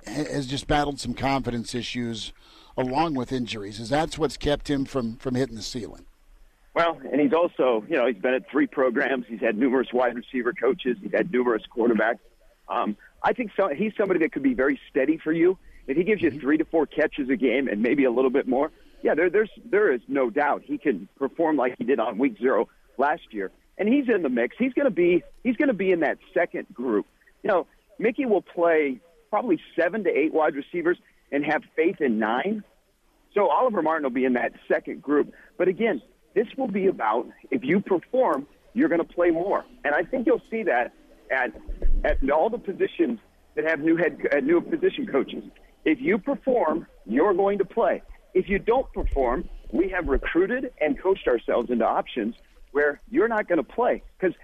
has just battled some confidence issues along with injuries? Is that's what's kept him from from hitting the ceiling? Well, and he's also, you know, he's been at three programs. He's had numerous wide receiver coaches. He's had numerous quarterbacks. Um, I think so, he's somebody that could be very steady for you. If he gives you mm-hmm. three to four catches a game and maybe a little bit more, yeah, there, there's there is no doubt he can perform like he did on week zero last year, and he's in the mix. He's going to be he's going to be in that second group. You know, Mickey will play probably seven to eight wide receivers and have faith in nine. So Oliver Martin will be in that second group. But again, this will be about if you perform, you're going to play more, and I think you'll see that at at all the positions that have new head uh, new position coaches. If you perform, you're going to play. If you don't perform, we have recruited and coached ourselves into options where you're not going to play because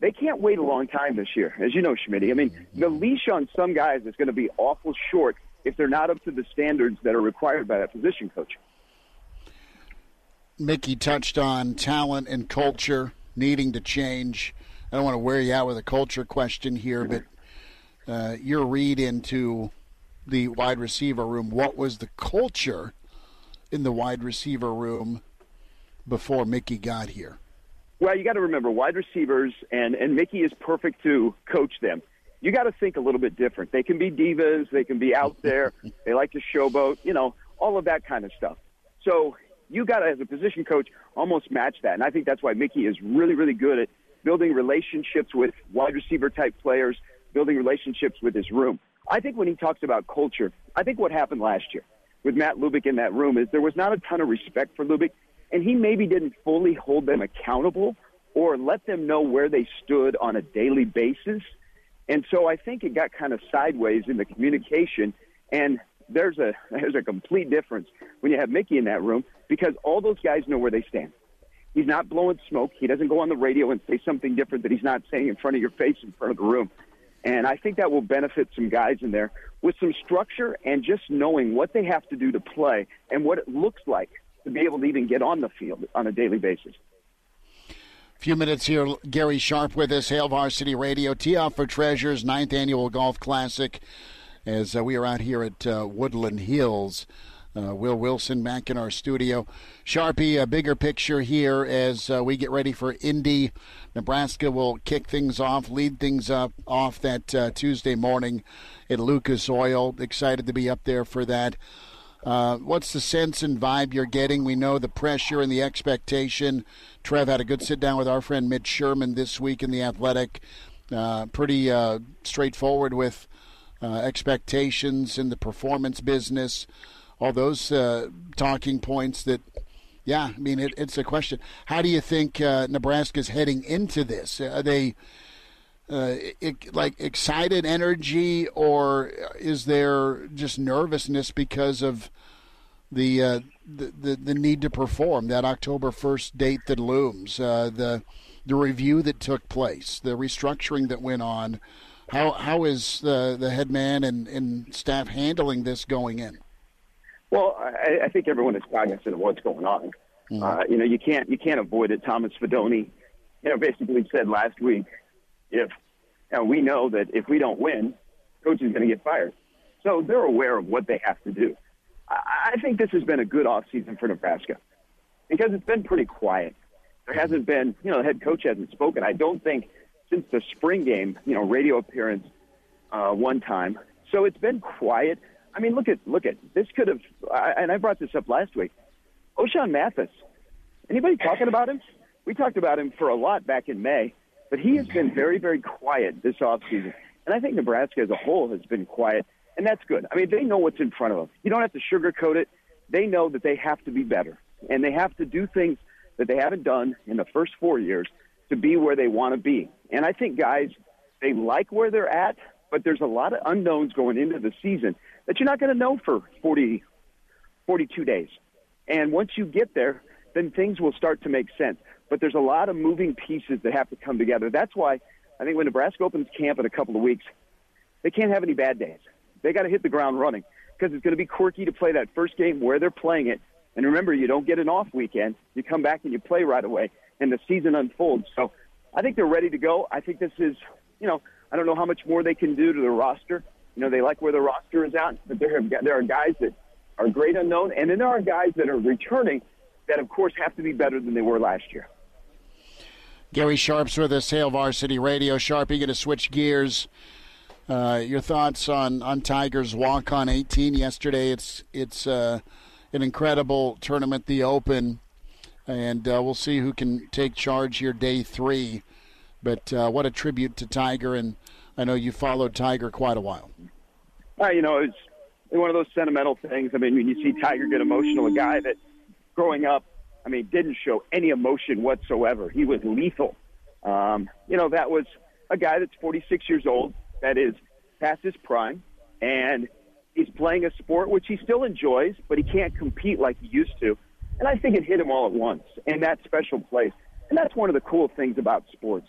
they can't wait a long time this year, as you know, Schmidt. I mean, the leash on some guys is going to be awful short if they're not up to the standards that are required by that position coach. Mickey touched on talent and culture needing to change. I don't want to wear you out with a culture question here, but uh, your read into the wide receiver room. What was the culture in the wide receiver room before Mickey got here? Well, you got to remember wide receivers, and, and Mickey is perfect to coach them. You got to think a little bit different. They can be divas, they can be out there, they like to showboat, you know, all of that kind of stuff. So you got to, as a position coach, almost match that. And I think that's why Mickey is really, really good at building relationships with wide receiver type players, building relationships with his room. I think when he talks about culture, I think what happened last year, with Matt Lubick in that room is there was not a ton of respect for Lubick, and he maybe didn't fully hold them accountable or let them know where they stood on a daily basis. And so I think it got kind of sideways in the communication, and there's a there's a complete difference when you have Mickey in that room because all those guys know where they stand. He's not blowing smoke. He doesn't go on the radio and say something different that he's not saying in front of your face in front of the room. And I think that will benefit some guys in there with some structure and just knowing what they have to do to play and what it looks like to be able to even get on the field on a daily basis. Few minutes here, Gary Sharp with us, Hail Varsity Radio, Tee Off for Treasures, ninth annual golf classic, as uh, we are out here at uh, Woodland Hills. Uh, Will Wilson back in our studio. Sharpie, a bigger picture here as uh, we get ready for Indy. Nebraska will kick things off, lead things up off that uh, Tuesday morning at Lucas Oil. Excited to be up there for that. Uh, what's the sense and vibe you're getting? We know the pressure and the expectation. Trev had a good sit down with our friend Mitch Sherman this week in the Athletic. Uh, pretty uh, straightforward with expectations in the performance business all those uh, talking points that yeah, I mean, it, it's a question. How do you think uh, Nebraska's heading into this? Are they uh, it, like excited energy, or is there just nervousness because of the, uh, the, the the need to perform that October first date that looms, uh, the the review that took place, the restructuring that went on? How how is the the head man and, and staff handling this going in? Well, I, I think everyone is cognizant of what's going on. Mm-hmm. Uh, you know, you can't you can't avoid it. Thomas Fidone, you know, basically said last week, if and we know that if we don't win, coach is going to get fired. So they're aware of what they have to do. I, I think this has been a good offseason for Nebraska because it's been pretty quiet. There hasn't been, you know, the head coach hasn't spoken. I don't think since the spring game, you know, radio appearance uh, one time. So it's been quiet. I mean, look at look at this could have, and I brought this up last week. Ochaun Mathis. Anybody talking about him? We talked about him for a lot back in May, but he has been very, very quiet this offseason. And I think Nebraska as a whole has been quiet, and that's good. I mean, they know what's in front of them. You don't have to sugarcoat it. They know that they have to be better, and they have to do things that they haven't done in the first four years to be where they want to be. And I think guys, they like where they're at, but there's a lot of unknowns going into the season that you're not going to know for 40, 42 days. And once you get there, then things will start to make sense. But there's a lot of moving pieces that have to come together. That's why I think when Nebraska opens camp in a couple of weeks, they can't have any bad days. They got to hit the ground running because it's going to be quirky to play that first game where they're playing it. And remember, you don't get an off weekend. You come back and you play right away, and the season unfolds. So I think they're ready to go. I think this is, you know, I don't know how much more they can do to the roster. You know, they like where the roster is at, but there, have, there are guys that are great unknown, and then there are guys that are returning that, of course, have to be better than they were last year. Gary Sharp's with us, Hail Varsity Radio. Sharp, you going to switch gears. Uh, your thoughts on, on Tigers' walk on 18 yesterday? It's it's uh, an incredible tournament, the Open, and uh, we'll see who can take charge here day three. But uh, what a tribute to Tiger, and I know you followed Tiger quite a while. Uh, you know, it's one of those sentimental things. I mean, when you see Tiger get emotional, a guy that growing up, I mean, didn't show any emotion whatsoever. He was lethal. Um, you know, that was a guy that's 46 years old, that is past his prime, and he's playing a sport which he still enjoys, but he can't compete like he used to. And I think it hit him all at once in that special place. And that's one of the cool things about sports.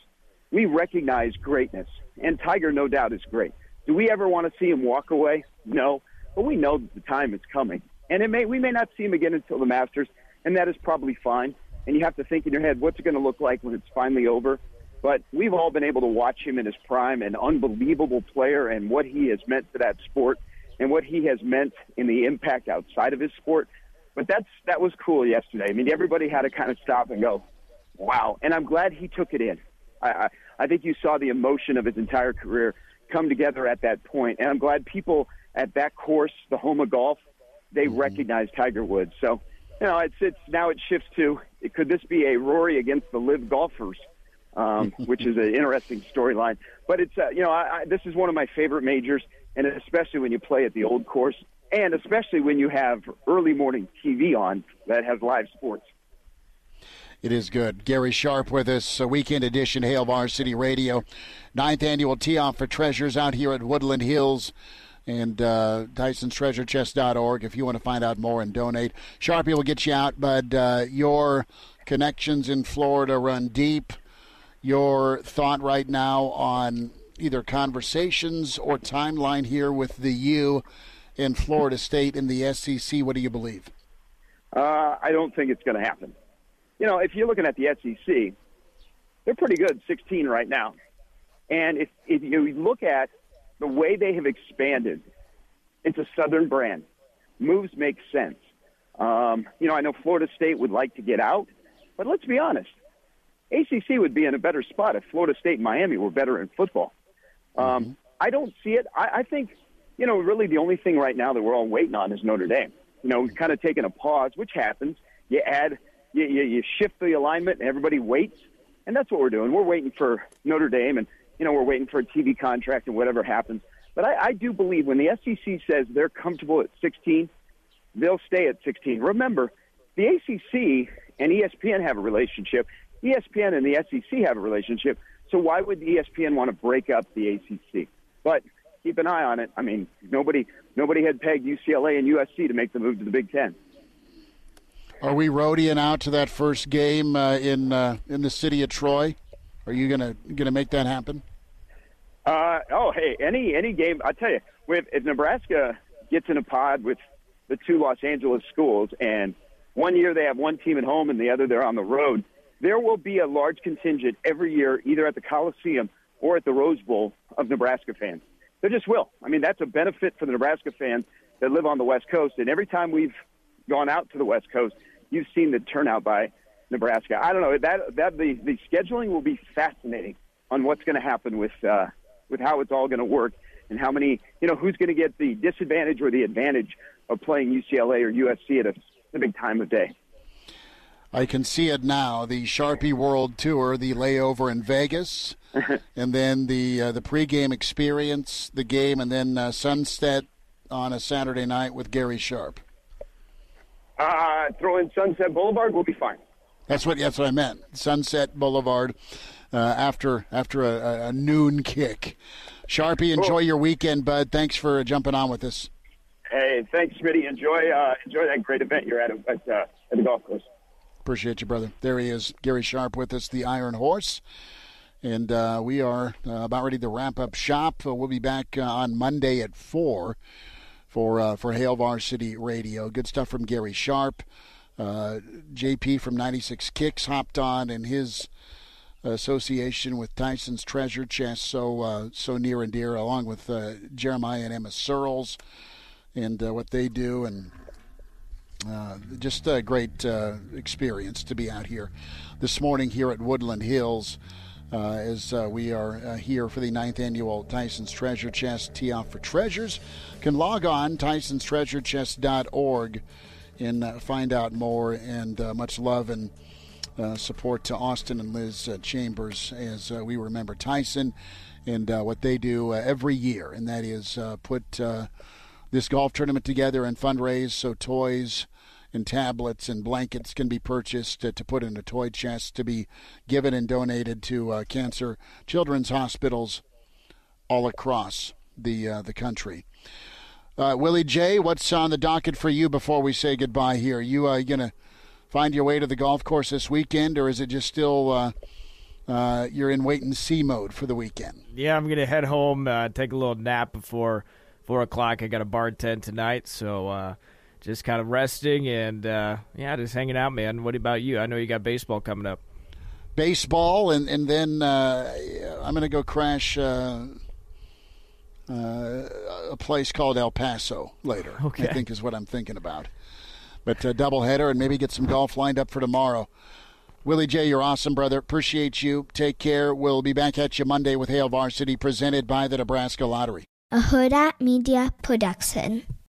We recognize greatness, and Tiger, no doubt, is great. Do we ever want to see him walk away? No, but we know that the time is coming, and it may we may not see him again until the Masters, and that is probably fine. And you have to think in your head, what's it going to look like when it's finally over? But we've all been able to watch him in his prime, an unbelievable player, and what he has meant to that sport, and what he has meant in the impact outside of his sport. But that's that was cool yesterday. I mean, everybody had to kind of stop and go, "Wow!" And I'm glad he took it in. I, I, I think you saw the emotion of his entire career come together at that point, and I'm glad people at that course, the home of golf, they mm-hmm. recognize Tiger Woods. So, you know, it's it's now it shifts to could this be a Rory against the LIV golfers, um, which is an interesting storyline. But it's uh, you know, I, I, this is one of my favorite majors, and especially when you play at the old course, and especially when you have early morning TV on that has live sports. It is good. Gary Sharp with us, a weekend edition, Hail Varsity Radio. Ninth annual tee off for treasures out here at Woodland Hills and uh, Tyson'sTreasureChest.org if you want to find out more and donate. Sharpie will get you out, but uh, your connections in Florida run deep. Your thought right now on either conversations or timeline here with the U in Florida State in the SEC. What do you believe? Uh, I don't think it's going to happen you know, if you're looking at the SEC, they're pretty good, 16 right now. And if, if you look at the way they have expanded, it's a Southern brand. Moves make sense. Um, you know, I know Florida State would like to get out, but let's be honest. ACC would be in a better spot if Florida State and Miami were better in football. Um, mm-hmm. I don't see it. I, I think, you know, really the only thing right now that we're all waiting on is Notre Dame. You know, we've kind of taken a pause, which happens. You add – you, you, you shift the alignment and everybody waits. And that's what we're doing. We're waiting for Notre Dame and, you know, we're waiting for a TV contract and whatever happens. But I, I do believe when the SEC says they're comfortable at 16, they'll stay at 16. Remember, the ACC and ESPN have a relationship. ESPN and the SEC have a relationship. So why would ESPN want to break up the ACC? But keep an eye on it. I mean, nobody nobody had pegged UCLA and USC to make the move to the Big Ten. Are we roadieing out to that first game uh, in uh, in the city of Troy? Are you gonna gonna make that happen? Uh, oh, hey, any any game. I tell you, if, if Nebraska gets in a pod with the two Los Angeles schools, and one year they have one team at home and the other they're on the road, there will be a large contingent every year, either at the Coliseum or at the Rose Bowl of Nebraska fans. There just will. I mean, that's a benefit for the Nebraska fans that live on the West Coast. And every time we've gone out to the West Coast, you've seen the turnout by Nebraska. I don't know that that the the scheduling will be fascinating on what's going to happen with uh, with how it's all going to work and how many you know who's going to get the disadvantage or the advantage of playing UCLA or USC at a, a big time of day. I can see it now. The Sharpie World Tour, the layover in Vegas, and then the uh, the pregame experience, the game, and then uh, Sunset on a Saturday night with Gary Sharp. Uh, throw in Sunset Boulevard, we'll be fine. That's what that's what I meant. Sunset Boulevard uh, after after a, a, noon kick. Sharpie, enjoy cool. your weekend, bud. Thanks for jumping on with us. Hey, thanks, Smitty. Enjoy uh, enjoy that great event you're at at, uh, at the golf course. Appreciate you, brother. There he is, Gary Sharp with us, the Iron Horse. And uh, we are uh, about ready to wrap up shop. Uh, we'll be back uh, on Monday at 4 for, uh, for Hail Varsity Radio. Good stuff from Gary Sharp. Uh, JP from 96 Kicks hopped on, and his association with Tyson's Treasure Chest so so near and dear, along with Jeremiah and Emma Sirles, and what they do, and uh, just a great uh, experience to be out here this morning here at Woodland Hills uh, as uh, we are uh, here for the ninth annual Tyson's Treasure Chest Tee Off for Treasures. Can log on tysonstreasurechest.org and uh, find out more. And uh, much love and uh, support to Austin and Liz Chambers as we remember Tyson and what they do every year, and that is put this golf tournament together and fundraise. So toys and tablets and blankets can be purchased to, to put in a toy chest to be given and donated to uh, cancer children's hospitals all across the uh, the country. Uh, Willie J, what's on the docket for you before we say goodbye here? Are you uh, gonna find your way to the golf course this weekend, or is it just still uh, uh, you're in wait and see mode for the weekend? Yeah, I'm gonna head home, uh, take a little nap before four o'clock. I got a bartend tonight, so uh, just kind of resting and uh, yeah, just hanging out, man. What about you? I know you got baseball coming up. Baseball, and and then uh, I'm going to go crash uh, uh, a place called El Paso later. Okay. I think is what I'm thinking about. But a doubleheader and maybe get some golf lined up for tomorrow. Willie J, you're awesome, brother. Appreciate you. Take care. We'll be back at you Monday with Hail Varsity, presented by the Nebraska Lottery. A Hurrdat Media Production.